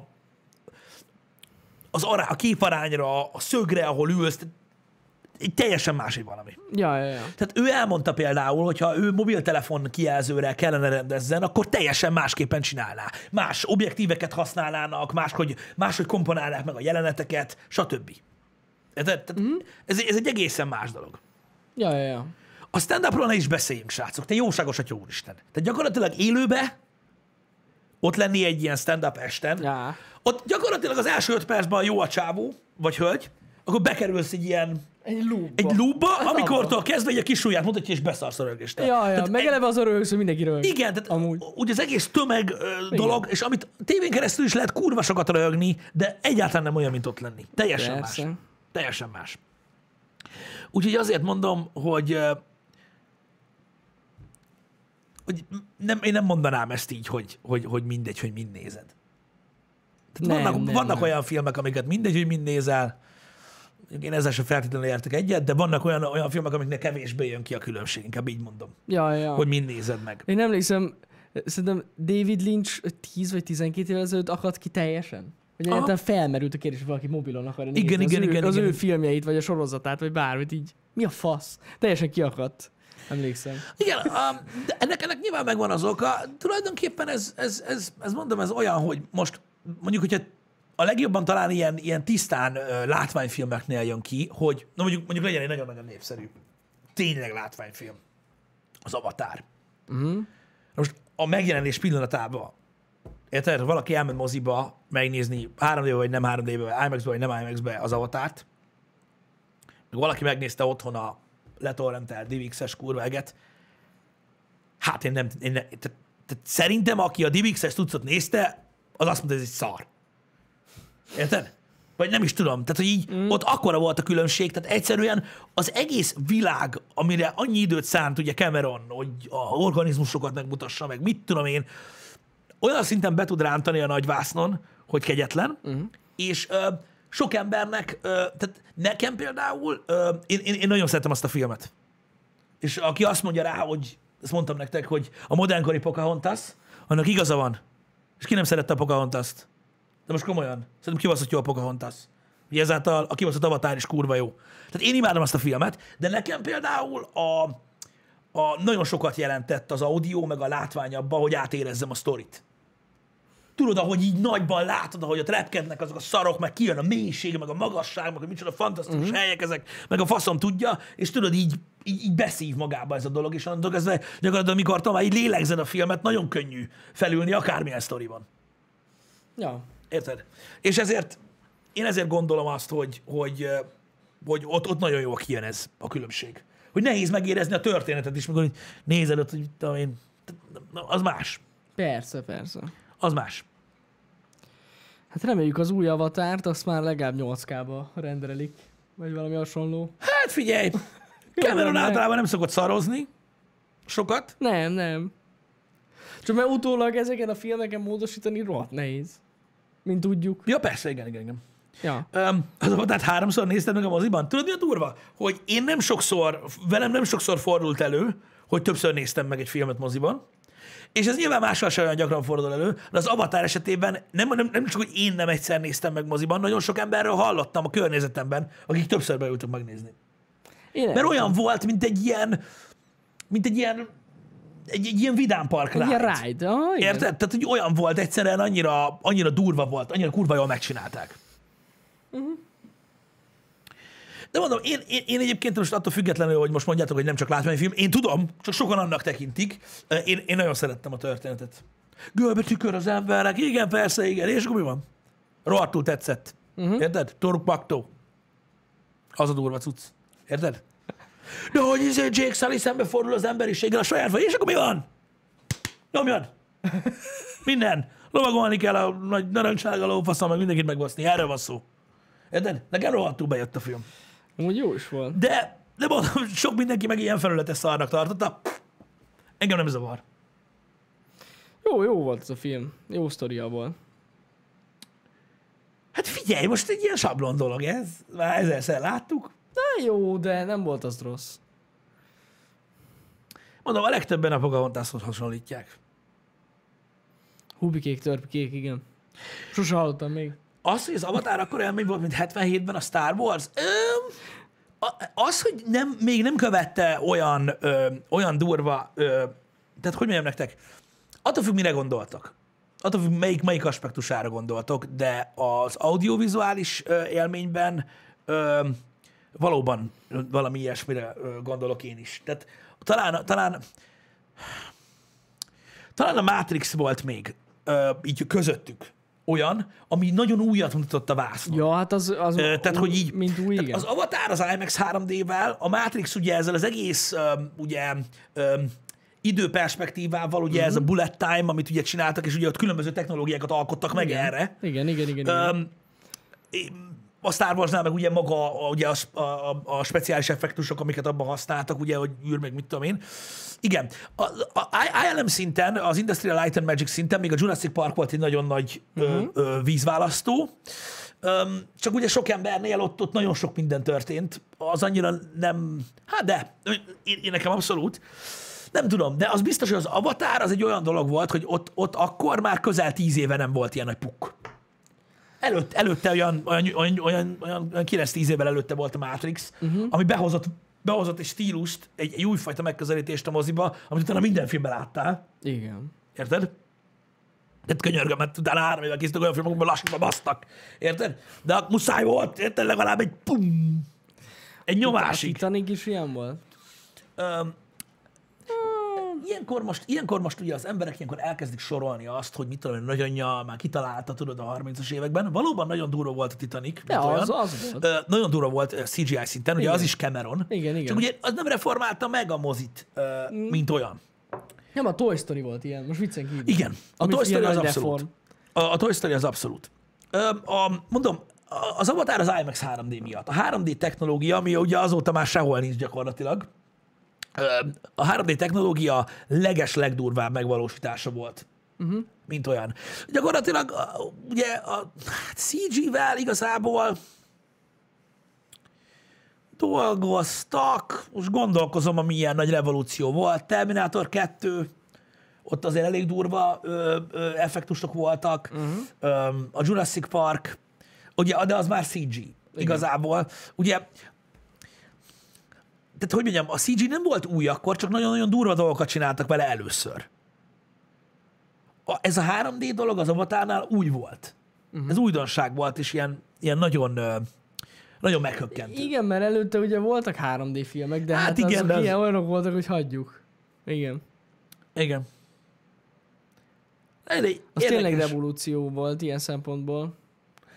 az ará, a képarányra, a szögre, ahol ülsz, egy teljesen más egy valami. Ja, ja, ja. Tehát ő elmondta például, hogy ha ő mobiltelefon kijelzőre kellene rendezzen, akkor teljesen másképpen csinálná. Más objektíveket használnának, máshogy, máshogy komponálnák meg a jeleneteket, stb. Érted? Tehát mm. ez, ez egy egészen más dolog. Ja, ja, ja. A stand-upról ne is beszéljünk, srácok. Te jóságos atya úristen. Tehát gyakorlatilag élőbe ott lenni egy ilyen stand-up esten, Ja. ott gyakorlatilag az első öt percben jó a csávó, vagy hölgy, akkor bekerülsz egy ilyen Egy loopba. egy loopba, Hát amikortól kezdve egy a kis ujját mutatja, és beszarsz a rögést. Ja, ja. Meg eleve az a röhögsz, hogy mindenki röhög. Igen, tehát Amúgy. ugye az egész tömeg ö, dolog, és amit tévén keresztül is lehet kurva sokat röhögni, de egyáltalán nem olyan, mint ott lenni. Teljesen Persze. más. Teljesen más. Úgyhogy azért mondom, hogy hogy nem, én nem mondanám ezt így, hogy, hogy, hogy mindegy, hogy mind nézed. Tehát Nem, vannak nem, vannak nem. olyan filmek, amiket mindegy, hogy mind nézel, én ezzel sem feltétlenül értek egyet, de vannak olyan, olyan filmek, amiknek kevésbé jön ki a különbség, inkább így mondom, Ja, ja. hogy mind nézed meg. Én emlékszem, szerintem David Lynch 10 vagy 12 évvel ezelőtt akadt ki teljesen. Hogy egyáltalán felmerült a kérdés, hogy valaki mobilon Igen, nézni igen, az, ő, igen, az igen. ő filmjeit, vagy a sorozatát, vagy bármit így. Mi a fasz? Teljesen kiakadt. Emlékszem. Igen, um, de ennek, ennek nyilván megvan az oka. Tulajdonképpen ez, ez, ez, ez mondom, ez olyan, hogy most mondjuk, hogyha a legjobban talán ilyen, ilyen tisztán ö, látványfilmeknél jön ki, hogy na mondjuk, mondjuk legyen egy nagyon-nagyon népszerű, tényleg látványfilm, az Avatar. Uh-huh. Most a megjelenés pillanatában, érted, valaki elment moziba megnézni 3D-be vagy nem 3D-be, IMAX-be vagy nem IMAX-be az Avatárt, valaki megnézte otthon a letorrentelt DivX-es kurveget, hát én nem, én ne, tehát, tehát szerintem aki a DivX-es tucat nézte, az azt mondta, ez egy szar. Érted? Vagy nem is tudom. Tehát, hogy így mm. ott akkora volt a különbség, tehát egyszerűen az egész világ, amire annyi időt szánt ugye Cameron, hogy a organizmusokat megmutassa meg, mit tudom én, olyan szinten be tud rántani a nagyvásznon, hogy kegyetlen, uh-huh. és ö, sok embernek, ö, tehát nekem például, ö, én, én, én nagyon szeretem azt a filmet. És aki azt mondja rá, hogy, ezt mondtam nektek, hogy a modernkori Pocahontas, annak igaza van. És ki nem szerette a Pocahontas-t? De most komolyan. Szerintem kibaszott jó a Pocahontas. Ugye ezáltal a kibaszott Avatar is kurva jó. Tehát én imádom azt a filmet, de nekem például a, a nagyon sokat jelentett az audio, meg a látvány abba, hogy átérezzem a sztorit. Tudod, ahogy így nagyban látod, ahogy ott repkednek azok a szarok, meg kijön a mélység, meg a magasság, meg hogy micsoda fantasztikus uh-huh. helyek ezek, meg a faszom tudja, és tudod, így, így, így beszív magába ez a dolog, és onnantól kezdve gyakorlatilag, amikor talán így lélegzed a filmet, nagyon könnyű felülni akármilyen sztoriban. Ja. Érted? És ezért, én ezért gondolom azt, hogy, hogy, hogy ott, ott nagyon jól kijön ez a különbség. Hogy nehéz megérezni a történetet is, mikor nézed ott, hogy tudom én, az más. Persze, persze. Az más. Hát reméljük az új avatárt, azt már legalább 8K-ba rendelik. Vagy valami hasonló. Hát figyelj, (laughs) Cameron általában nem szokott szarozni sokat. Nem, nem. Csak mert utólag ezeken a filmeken módosítani rohadt nehéz. Mint tudjuk. Ja, persze, igen, igen, igen. Ja. Um, az Avatát háromszor néztem meg a moziban. Tudod, mi a durva? Hogy én nem sokszor, velem nem sokszor fordult elő, hogy többször néztem meg egy filmet moziban, és ez nyilván mással sem olyan gyakran fordul elő, de az Avatar esetében nem, nem, nem csak, hogy én nem egyszer néztem meg moziban, nagyon sok emberről hallottam a környezetemben, akik többször beültek megnézni. Én Mert olyan volt, mint egy ilyen, mint egy ilyen, egy, egy ilyen vidámpark Egy ride. ilyen ride. Igen. Érted? Tehát, hogy olyan volt, egyszerűen annyira, annyira durva volt, annyira kurva jól megcsinálták. Uh-huh. De mondom, én, én, én egyébként most attól függetlenül, hogy most mondjátok, hogy nem csak látványfilm, én tudom, csak sokan annak tekintik. Én, én nagyon szerettem a történetet. Görbe tükör az embernek, igen, persze, igen, és akkor mi van? Rohadtul tetszett. Uh-huh. Érted? Toruk Paktó. Az a durva cucc. Érted? De hogy izé Jake Sully szembefordul az emberiséggel a saját vagy, és akkor mi van? Nyomjon! Minden. Lovagolni kell a nagy narancsága lófaszal, meg mindenkit megbaszni. Erről van szó. Érted? Nekem rohadtul bejött a film. Úgy jó is volt. De, de mondom, sok mindenki meg ilyen felületes szarnak tartotta. Engem nem zavar. Jó, jó volt ez a film. Jó sztoria volt. Hát figyelj, most egy ilyen sablon dolog ez. Már ezerszer láttuk. Na jó, de nem volt az rossz. Mondom, a legtöbben a Pocahontashoz hasonlítják. Hubikék, törpikék, igen. Sose hallottam még. Az, hogy az Avatar akkor élmény volt, mint 77-ben a Star Wars, öm, az, hogy nem, még nem követte olyan, ö, olyan durva, ö, tehát hogy mondjam nektek, attól függ, mire gondoltak. Attól függ, melyik, melyik aspektusára gondoltok, de az audiovizuális élményben ö, valóban valami ilyesmire gondolok én is. Tehát talán, talán, talán a Matrix volt még így közöttük olyan, ami nagyon újat mutatott a vásznon. Ja, hát az, az tehát, hogy így, mint új, igen. az Avatar az IMAX 3D-vel, a Matrix ugye ezzel az egész ugye időperspektívával, ugye Mhm. ez a bullet time, amit ugye csináltak, és ugye ott különböző technológiákat alkottak meg igen. erre. Igen, igen, igen. igen. Um, a Star Warsnál meg ugye maga a, ugye a, a, a speciális effektusok, amiket abban használtak, ugye, hogy űr meg mit tudom én. Igen, a, a ILM szinten, az Industrial Light and Magic szinten még a Jurassic Park volt egy nagyon nagy uh-huh. ö, ö, vízválasztó, Öm, csak ugye sok embernél ott, ott nagyon sok minden történt. Az annyira nem... Hát de, én, én nekem abszolút. Nem tudom, de az biztos, hogy az Avatar az egy olyan dolog volt, hogy ott, ott akkor már közel tíz éve nem volt ilyen nagy puk. Előtt, előtte olyan, olyan, olyan, olyan, olyan, olyan 9-10 évvel előtte volt a Matrix, uh-huh. ami behozott, behozott egy stílust, egy, egy újfajta megközelítést a moziba, amit utána minden filmben láttál. igen. Érted? Tehát könyörgöm, mert utána három évvel készítek olyan filmekben lassúba basztak. Érted? De muszáj volt, érted? Legalább egy pum. Egy A nyomásig. Titanic is ilyen volt? Öm, ilyenkor most, ilyenkor most ugye az emberek ilyenkor elkezdik sorolni azt, hogy mit tudom, én, nagyanyja már kitalálta, tudod, a 30-as években. Valóban nagyon durva volt a Titanic. Ja, olyan. az, az volt. Ö, nagyon durva volt CGI szinten, ugye Igen. az is Cameron. Igen, igen. Csak ugye az nem reformálta meg a mozit, ö, mint olyan. Nem, a Toy Story volt ilyen, most viccen kívül. Igen, a Toy Story az abszolút. A, a Toy Story az abszolút. Ö, a, mondom, az Avatar az IMAX 3D miatt. A 3D technológia, ami ugye azóta már sehol nincs gyakorlatilag, a 3D technológia leges, legdurvább megvalósítása volt. Uh-huh. Mint olyan. Gyakorlatilag ugye a hát CG-vel igazából dolgoztak, most gondolkozom, ami ilyen nagy revolúció volt. Terminator 2, ott azért elég durva ö, ö, effektusok voltak. Uh-huh. Ö, a Jurassic Park, ugye, de az már CG igazából. Ugye, tehát hogy mondjam, a CG nem volt új akkor, csak nagyon-nagyon durva dolgokat csináltak vele először. A, ez a 3D dolog az Avatárnál új volt. Uh-huh. Ez újdonság volt, és ilyen, ilyen nagyon, nagyon meghökkentő. Igen, mert előtte ugye voltak 3D filmek, de Hát hát, igen, azok az- ilyen olyanok voltak, hogy hagyjuk. Igen. Igen. Elég Az tényleg revolúció volt ilyen szempontból.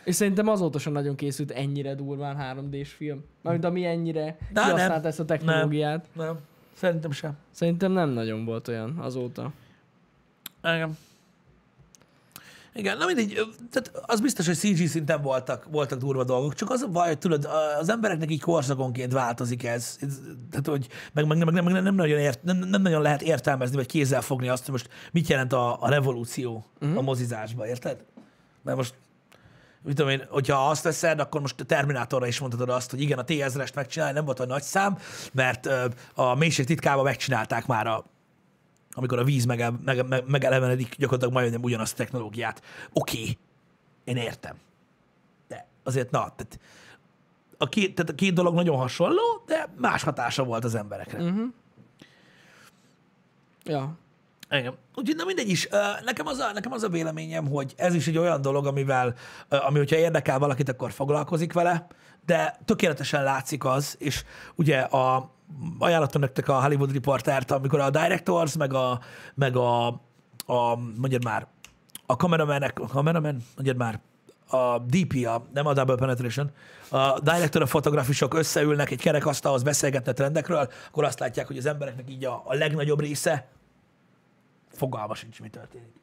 És szerintem azóta sem nagyon készült ennyire durván 3D-s film. Mármint ami ennyire De nem. kihasznált ezt a technológiát. Nem, szerintem sem. Szerintem nem nagyon volt olyan azóta. Igen. Igen, na mindegy, tehát az biztos, hogy CG szinten voltak, voltak durva dolgok, csak az a baj, hogy tudod, az embereknek így korszakonként változik ez, ez tehát hogy meg, meg, meg, meg nem, nagyon ért, nem, nem nagyon lehet értelmezni, vagy kézzel fogni azt, hogy most mit jelent a, a revolúció uh-huh. a mozizásba, érted? Mert most mit tudom én, hogyha azt veszed, akkor most a Terminátorra is mondhatod azt, hogy igen, a T-1000-est megcsinálni nem volt a nagy szám, mert a mélység titkában megcsinálták már a amikor a víz mege, mege, mege, megelevenedik, gyakorlatilag majdnem ugyanazt a technológiát. Oké, okay, én értem. De azért, na, tehát a két, tehát a két dolog nagyon hasonló, de más hatása volt az emberekre. Uh-huh. Ja. Igen. Úgyhogy na mindegy is. Nekem az, a, nekem az a véleményem, hogy ez is egy olyan dolog, amivel, ami hogyha érdekel valakit, akkor foglalkozik vele, de tökéletesen látszik az, és ugye a, ajánlottam nektek a Hollywood Reportert, amikor a directors, meg a, meg a, a mondjad már, a kameramenek, a kameraman, mondjad már, a DP, a, nem a Double Penetration, a director a fotografisok összeülnek egy kerekasztalhoz, beszélgetnek trendekről, akkor azt látják, hogy az embereknek így a, a legnagyobb része fogalma sincs, mi történik.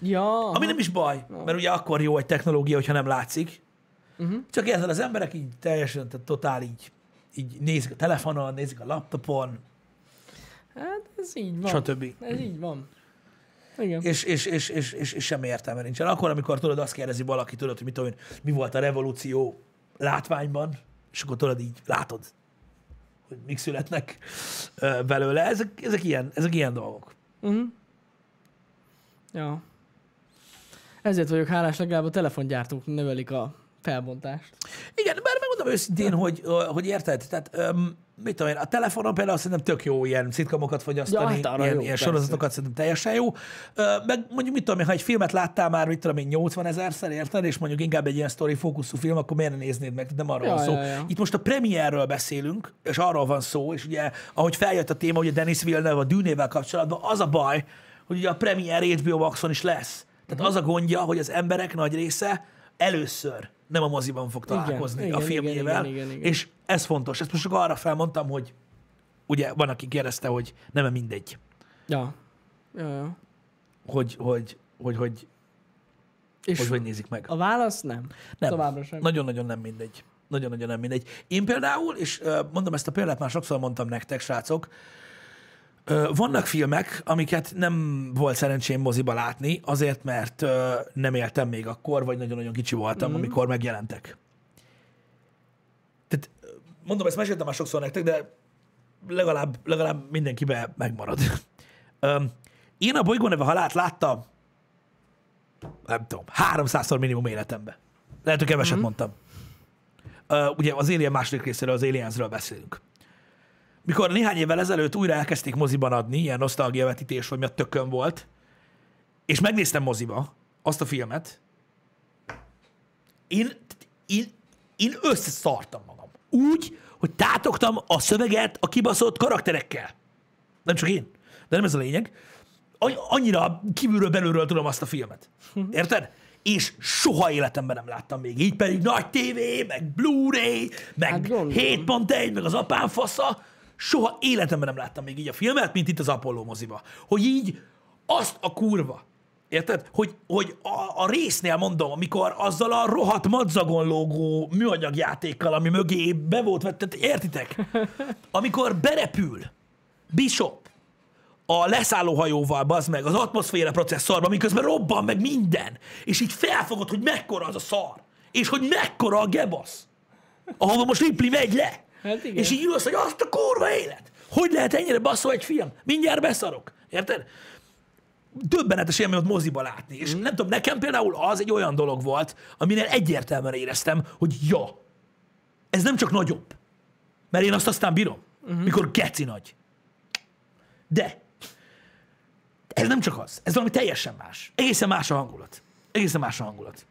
Ja. Ami nem is baj, mert ugye akkor jó egy technológia, hogyha nem látszik. Uh-huh. Csak ezzel az emberek így teljesen, tehát totál így, így nézik a telefonon, nézik a laptopon, Hát ez így van. stb. Ez így van. Igen. És, és, és, és, és, és semmi értelme nincsen. Akkor, amikor tudod, azt kérdezi valaki, tudod, hogy mit tudom én, mi volt a revolúció látványban, és akkor tudod így, látod, hogy mik születnek belőle. Ezek, ezek, ilyen, ezek ilyen dolgok. Uh-huh. Ja. Ezért vagyok hálás, legalább a telefongyártók növelik a felbontást. Igen, bár megmondom őszintén, hogy, hogy érted, tehát öm, mit tudom én, a telefonon például szerintem tök jó ilyen szitkamokat fogyasztani, Ja, hát ilyen, jó, ilyen persze. sorozatokat szerintem teljesen jó. Ö, meg mondjuk mit tudom én, ha egy filmet láttál már, mit tudom én, 80 ezerszer, érted, és mondjuk inkább egy ilyen story fókuszú film, akkor miért ne néznéd meg, nem arról Ja, van szó. ja, ja. Itt most a premierről beszélünk, és arról van szó, és ugye, ahogy feljött a téma, ugye Denis Villeneuve a dűnével kapcsolatban, az a baj, hogy ugye a premier HBO Maxon is lesz. Tehát az a gondja, hogy az emberek nagy része először nem a moziban fog találkozni igen, a igen, filmjével, igen, igen, igen. és ez fontos. Ezt most csak arra felmondtam, hogy ugye van, aki kérdezte, hogy nem mindegy, Ja. Ja, ja. hogy hogy, hogy, hogy, És hogy, hogy nézik meg. a válasz nem. Nem. Továbbra sem. Nagyon-nagyon nem mindegy. Nagyon-nagyon nem mindegy. Én például, és mondom ezt a példát, már sokszor mondtam nektek, srácok, vannak filmek, amiket nem volt szerencsém moziba látni, azért, mert nem éltem még akkor, vagy nagyon-nagyon kicsi voltam, mm. amikor megjelentek. Tehát mondom, ezt meséltem már sokszor nektek, de legalább, legalább mindenkibe megmarad. (laughs) Én a bolygó neve halált láttam, nem tudom, 300-szor minimum életemben. Lehet, hogy keveset mm-hmm. mondtam. Ugye az Alien második részéről, az Aliensről beszélünk. Mikor néhány évvel ezelőtt újra elkezdték moziban adni, ilyen nosztalgia vetítés, vagy mi a tökön volt, és megnéztem moziba azt a filmet, én, én, én összeszartam magam. Úgy, hogy tátogtam a szöveget a kibaszott karakterekkel. Nem csak én. De nem ez a lényeg. Annyira kívülről belülről tudom azt a filmet. Érted? És soha életemben nem láttam még. Így pedig nagy tévé, meg Blu-ray, meg Hát gondolom. 7.1, meg az apám fasza. Soha életemben nem láttam még így a filmet, mint itt az Apollo moziba. Hogy így azt a kurva. Érted? Hogy, hogy a, a résznél mondom, amikor azzal a rohadt madzagon lógó műanyagjátékkal, ami mögé be volt vett, tehát értitek? (laughs) Amikor berepül Bishop a leszállóhajóval, bazd meg, az atmoszféra processzorba, miközben robban meg minden, és így felfogod, hogy mekkora az a szar, és hogy mekkora a gebasz, ahova most Ripley megy le. Hát igen. És így ülsz, hogy azt a kurva élet. Hogy lehet ennyire basszó egy film? Mindjárt beszarok. Érted? Döbbenetes élmény ott moziba látni. És nem tudom, nekem például az egy olyan dolog volt, aminél egyértelműen éreztem, hogy ja, ez nem csak nagyobb. Mert én azt aztán bírom, uh-huh. mikor geci nagy. De ez nem csak az. Ez valami teljesen más. Egészen más a hangulat. Egészen más a hangulat.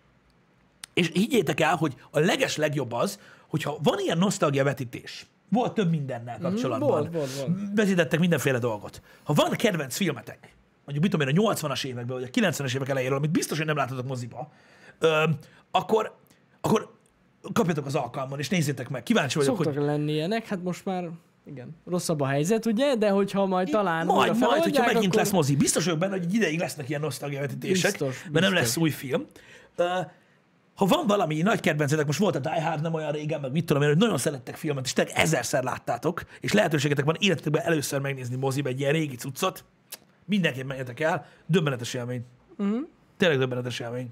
És higgyétek el, hogy a leges legjobb az, hogyha van ilyen nosztalgia vetítés, volt több mindennel kapcsolatban. volt, volt, volt. Vetítettek mindenféle dolgot. Ha van kedvenc filmetek, mondjuk mit tudom én, a 80-as években, vagy a 90-es évek elejéről, amit biztos, hogy nem látotok moziba, ö, akkor, akkor kapjatok az alkalmon, és nézzétek meg. Kíváncsi vagyok, Szoktak hogy lenni ilyenek, hát most már Igen. Rosszabb a helyzet, ugye? De hogyha majd talán majd, majd, hogyha megint akkor... lesz mozi. Biztos vagyok benne, hogy egy ideig lesznek ilyen nosztalgiavetítések, Biztos, mert nem biztos. lesz új film. Uh, ha van valami nagy kedvencetek, most volt a Die Hard nem olyan régen, meg mit tudom én, hogy nagyon szerettek filmet, és tényleg ezerszer láttátok, és lehetőségetek van életetekben először megnézni moziba egy ilyen régi cuccot, mindenképp menjetek el, döbbenetes élmény. Uh-huh. Tényleg döbbenetes élmény.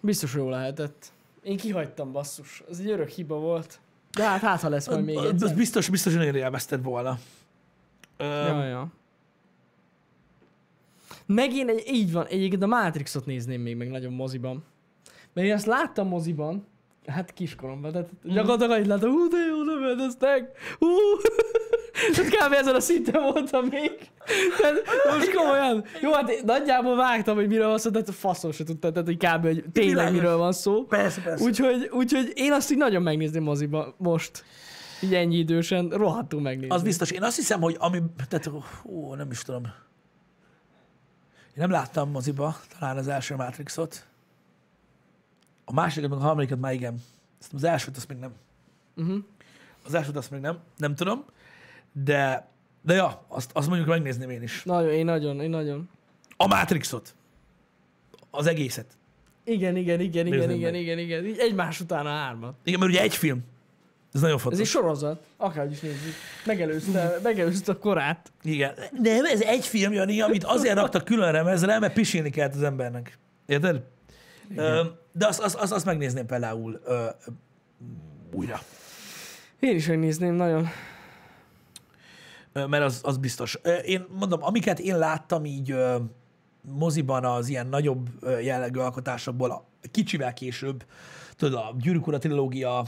Biztos jó lehetett. Én kihagytam, basszus. Ez egy örök hiba volt. De hát, hát ha lesz majd még egyszer. biztos, biztos, hogy nagyon élvezted volna. Ö, Ja, ja. Megint egy, így van, egyébként a Matrixot nézném még meg nagyon moziban. Mert én azt láttam moziban, hát kiskoromban, tehát gyakorlatilag annyit láttam, hú, de jó, rendeztek, hú, (laughs) tehát kb. ezen a szinten voltam még. Tehát most komolyan, jó, hát én nagyjából vágtam, hogy miről van szó, tehát faszom se tudtam, tehát hogy kb. hogy tényleg Világos. miről van szó. Persze, persze. Úgyhogy, úgyhogy én azt így nagyon megnézném moziba most. Így ennyi idősen, rohadtul megnézni. Az biztos. Én azt hiszem, hogy ami, tehát, ó, nem is tudom. Nem láttam moziba, talán az első Matrixot. A másodikat, meg a harmadikat már igen. Azt az elsőt azt még nem. Uh-huh. Az elsőt azt még nem. Nem tudom. De, de ja, azt, azt mondjuk megnézném én is. Nagyon, én nagyon, én nagyon. A Matrixot. Az egészet. Igen, igen, igen, igen, igen, igen, igen. Így egymás után a hármat. Igen, mert ugye egy film. Ez nagyon Ez fontos. egy sorozat, akárhogy is nézzük. Megelőzte, megelőzte a korát. Igen. Nem, ez egy film, Jani, amit azért raktak külön remezre, mert pisilni kellett az embernek. Érted? Ö, De azt, azt, azt, azt megnézném például ö, újra. Én is megnézném, nagyon. Mert az, az biztos. Én mondom, amiket én láttam így ö, moziban az ilyen nagyobb jellegű alkotásokból, a kicsivel később, tudod, a Gyűrűk Ura trilógia,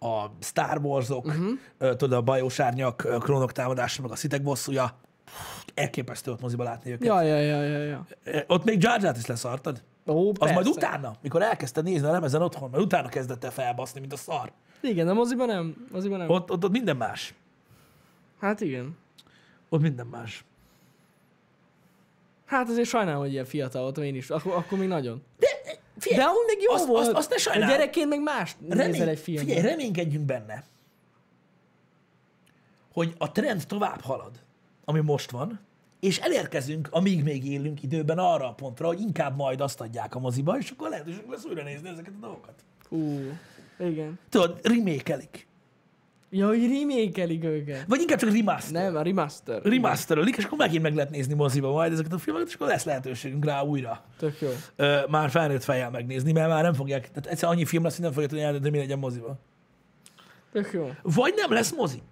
a Star Wars-ok, uh-huh. tudod, a Bajós Árnyak, ö, Krónok támadása, meg a Szitek bosszúja. Elképesztő ott moziba látni őket. Ja, ja, ja, ja, ja. Ott még Jar Jar-t is leszartad. Ó, Az persze. majd utána, mikor elkezdted nézni a lemezen otthon, mert utána kezdett el felbaszni, mint a szar. Igen, de moziban nem. Moziban nem. Ott, ott, ott minden más. Hát igen. Ott minden más. Hát azért sajnálom, hogy ilyen fiatal voltam én is. Akkor, akkor még nagyon. Figyelj, De amúgy még jó azt, volt. Azt, azt ne A sajnálj. gyerekként meg más nézel egy filmet. figyelj, reménykedjünk benne, hogy a trend tovább halad, ami most van, és elérkezünk, amíg még élünk időben arra a pontra, hogy inkább majd azt adják a moziba, és akkor lehetőség lesz újra nézni ezeket a dolgokat. Ú, igen. Tudod, remékelik. Ja, hogy remékelik őket. Vagy inkább csak remaster. Nem, a remaster. Remasterölik, és akkor megint meg lehet nézni moziba majd ezeket a filmeket, és akkor lesz lehetőségünk rá újra. Tök jó. Ö, már felnőtt fejjel megnézni, mert már nem fogják, tehát egyszer annyi film lesz, hogy nem fogják tudni eldönteni, mi legyen moziba. Tök jó. Vagy nem lesz mozi.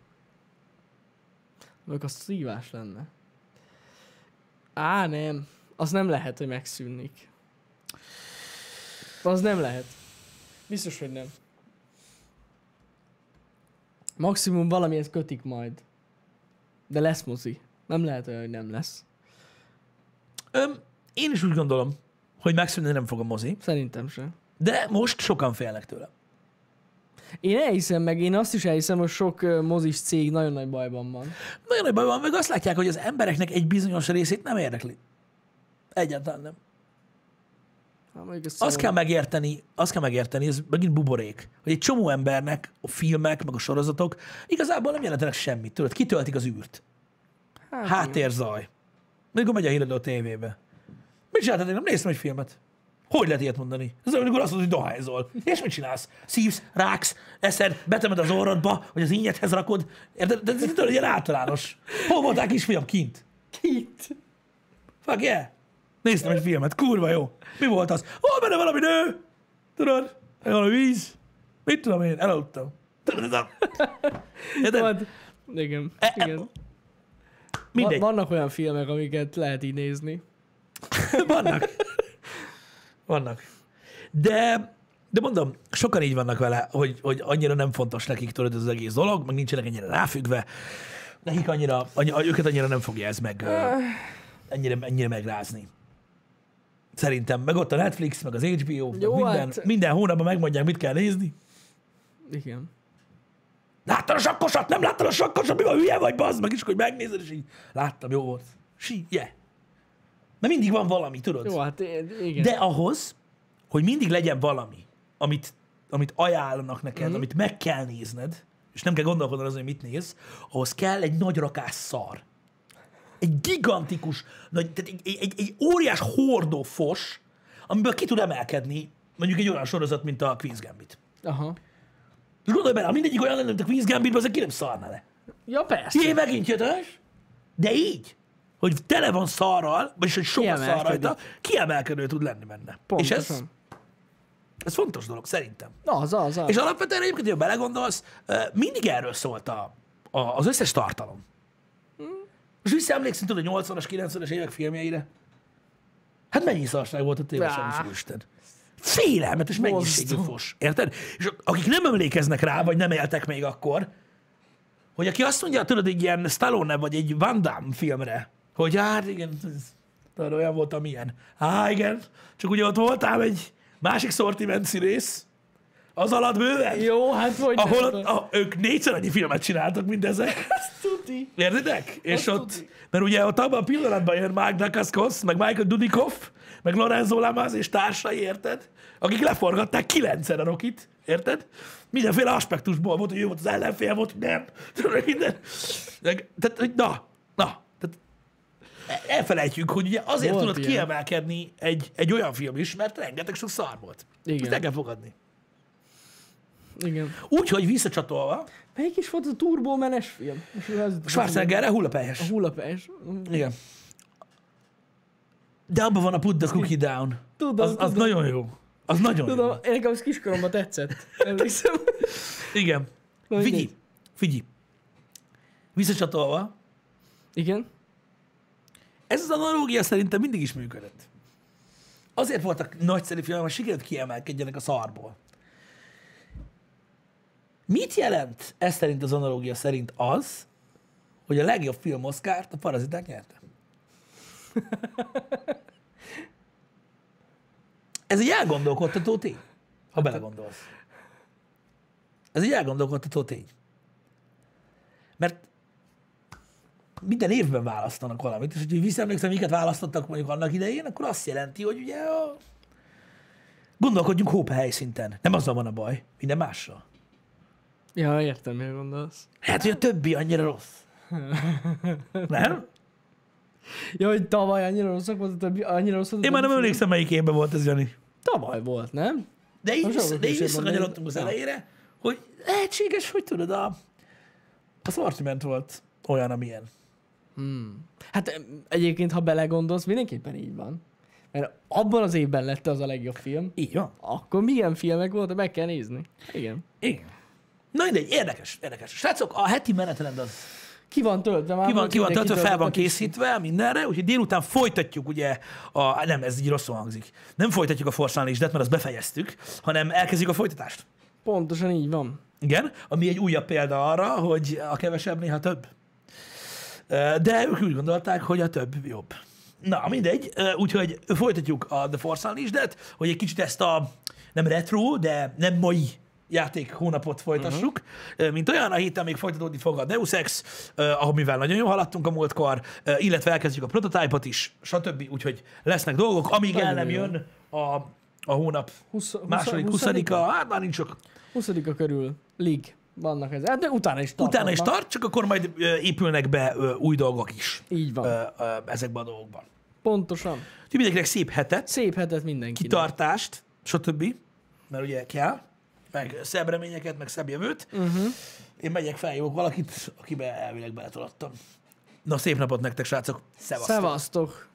Meg a szívás lenne. Á, nem. Az nem lehet, hogy megszűnik. Az nem lehet. Biztos, hogy nem. Maximum valamihez kötik majd. De lesz mozi. Nem lehet olyan, hogy nem lesz. Öm, én is úgy gondolom, hogy megszűnni nem fog a mozi, Szerintem sem. de most sokan félnek tőle. Én elhiszem meg, én azt is elhiszem, hogy sok mozis cég nagyon nagy bajban van. Nagyon nagy baj van, meg azt látják, hogy az embereknek egy bizonyos részét nem érdekli. Egyáltalán nem. Azt kell megérteni, azt kell megérteni, ez megint buborék, hogy egy csomó embernek a filmek, meg a sorozatok igazából nem jelentenek semmit. Tudod, kitöltik az űrt. Hát. Háttérzaj. Mikor megy a híradó a tévébe. Mit csináltad? Én nem néztem egy filmet. Hogy lehet ilyet mondani? Ez olyan, amikor azt mondod, hogy dohányzol. És mit csinálsz? Szívsz, ráksz, eszed, betemed az orrodba, hogy az ínyedhez rakod. Érted? De ez tudod, ilyen általános. Hol voltál kisfiam? Kint. Kit? Fuck yeah. Néztem egy filmet, kurva jó. Mi volt az? Hol benne valami nő? Tudod? Valami víz? Mit tudom én? Elaludtam. Érted? (laughs) Igen. E- e- igen. Mindegy. Va- vannak olyan filmek, amiket lehet így nézni. (laughs) Vannak. Vannak. De, de mondom, sokan így vannak vele, hogy, hogy annyira nem fontos nekik tudod ez az egész dolog, meg nincsenek ennyire ráfüggve. Nekik annyira, annyira őket annyira nem fogja ez meg ennyire, ennyire megrázni. Szerintem. Meg ott a Netflix, meg az HBO, Jó, minden, hát- minden hónapban megmondják, mit kell nézni. Igen. Láttad a sakkosat? Nem láttad a sakkosat? Mi van, hülye vagy, bazd meg? És akkor megnézed, és így láttam, jó volt. Sí, yeah. Mert mindig van valami, tudod? Jó, hát igen. De ahhoz, hogy mindig legyen valami, amit, amit ajánlanak neked, mm-hmm. amit meg kell nézned, és nem kell gondolkodni azon, hogy mit néz, ahhoz kell egy nagy rakás szar. Egy gigantikus, nagy, tehát egy, egy, egy, egy óriás hordó fos, amiből ki tud emelkedni mondjuk egy olyan sorozat, mint a Queen's Gambit. Aha. És gondolj bele, ha mindegyik olyan lenne, mint a Queen's Gambit, azért ki nem szarna le. Ja, persze. Jé, megint jöttös? De így, hogy tele van szarral, vagyis hogy sok a szar rajta, kiemelkedő tud lenni benne. És ez, Pontosan. ez fontos dolog, szerintem. Az, az, az. És alapvetően egyébként, hogy belegondolsz, mindig erről szólt a, a, az összes tartalom. Most visszaemlékszünk, tudod, a 80-as, 90-es évek filmjeire? Hát mennyi szarság volt a tévesen Á. is, Isten. Félelmetes mennyiségű fos. Érted? És akik nem emlékeznek rá, vagy nem éltek még akkor, hogy aki azt mondja, tudod, egy ilyen Stallone vagy egy Van Damme filmre, hogy hát igen, tudod, olyan volt, amilyen. Há, igen, csak ugye ott voltál egy másik szortiment színész, az alatt bőven, Jó, hát hogy ahol nem ott, a, ők négyszer annyi filmet csináltak, mint ezek. Tuti. Értitek? És Azt ott, tudni. mert ugye ott abban a pillanatban jön Mark Dacascos, meg Michael Dudikoff, meg Lorenzo Lamas és társai, érted? Akik leforgatták kilencszer a Rokit, érted? Mindenféle aspektusból volt, hogy ő volt az ellenfél, volt, hogy nem. Tudod, minden. Tehát, hogy na, na. Tehát elfelejtjük, hogy ugye azért Volt tudott ilyen. kiemelkedni egy, egy olyan film is, mert rengeteg sok szar volt. Igen. Ezt el kell fogadni. Igen. Úgyhogy visszacsatolva, Melyik is volt az a turbomenes film? Schwarzeneggerre hullapelyes. A. Igen. De abban van a put the cookie down. Tudom, az, az tudom. nagyon jó. Az nagyon Tudom, jó. én nekem az kiskoromban tetszett. Emlékszem. Igen. Na, figyelj. Visszacsatolva, Igen. ez az analógia szerintem mindig is működött. Azért voltak nagyszerű filmek, mert sikerült kiemelkedjenek a szarból. Mit jelent ez szerint az analógia szerint az, hogy a legjobb film Oscar-t a Paraziták nyerte? (laughs) Ez egy elgondolkodtató tény, ha belegondolsz. Ez egy elgondolkodtató tény. Mert minden évben választanak valamit, és hogyha visszaemlékszem, miket választottak mondjuk annak idején, akkor azt jelenti, hogy ugye a... gondolkodjunk hópe helyszinten. Nem azzal van a baj, minden mással. Ja, értem, mire gondolsz. Hát, hogy a többi annyira rossz. Nem? Ja, hogy tavaly annyira rosszak volt, a többi, annyira rossz volt Én már nem emlékszem, melyik évben volt ez, Jani. Tavaly volt, nem? De így, sokkal de így visszakanyarodtunk az elejére, hogy lehetséges, hogy tudod, a, a szortiment volt olyan, amilyen. Hát em, egyébként, ha belegondolsz, mindenképpen így van. Mert abban az évben lett az a legjobb film. Így van. Akkor milyen filmek voltak, meg kell nézni. Igen. Igen. Na mindegy, érdekes, érdekes. Srácok, a heti menetrend az Ki van töltve már? ki van, ki van töltve, fel van készítve mindenre, úgyhogy délután folytatjuk ugye a, nem, ez így rosszul hangzik. Nem folytatjuk a Forszán listet, mert azt befejeztük, hanem elkezdjük a folytatást. Pontosan így van. Igen, ami egy újabb példa arra, hogy a kevesebb néha több. De ők úgy gondolták, hogy a több jobb. Na, mindegy, úgyhogy folytatjuk a The Force Unleashed-et, hogy egy kicsit ezt a nem retro, de nem mai játék hónapot folytassuk, uh-huh. mint olyan, a héten még folytatódni fog a Deus Ex, amivel nagyon jól haladtunk a múltkor, illetve elkezdjük a prototype is, stb. Úgyhogy lesznek dolgok, amíg el nem jön a, a hónap 20, 20, második, 20 hát már nincs sok 20 körül League vannak ez. Hát de utána is tarthatnak. Utána is tart, csak akkor majd épülnek be új dolgok is Így van. ezekben a dolgokban. Pontosan. Úgyhogy mindenkinek szép hetet, Szép hetet mindenkinek. kitartást, stb. Mert ugye kell, meg szebb reményeket, meg szebb jövőt. Uh-huh. Én megyek, feljövök valakit, akibe elvileg beletolattam. Na, szép napot nektek, srácok! Szevasztok! Szevasztok.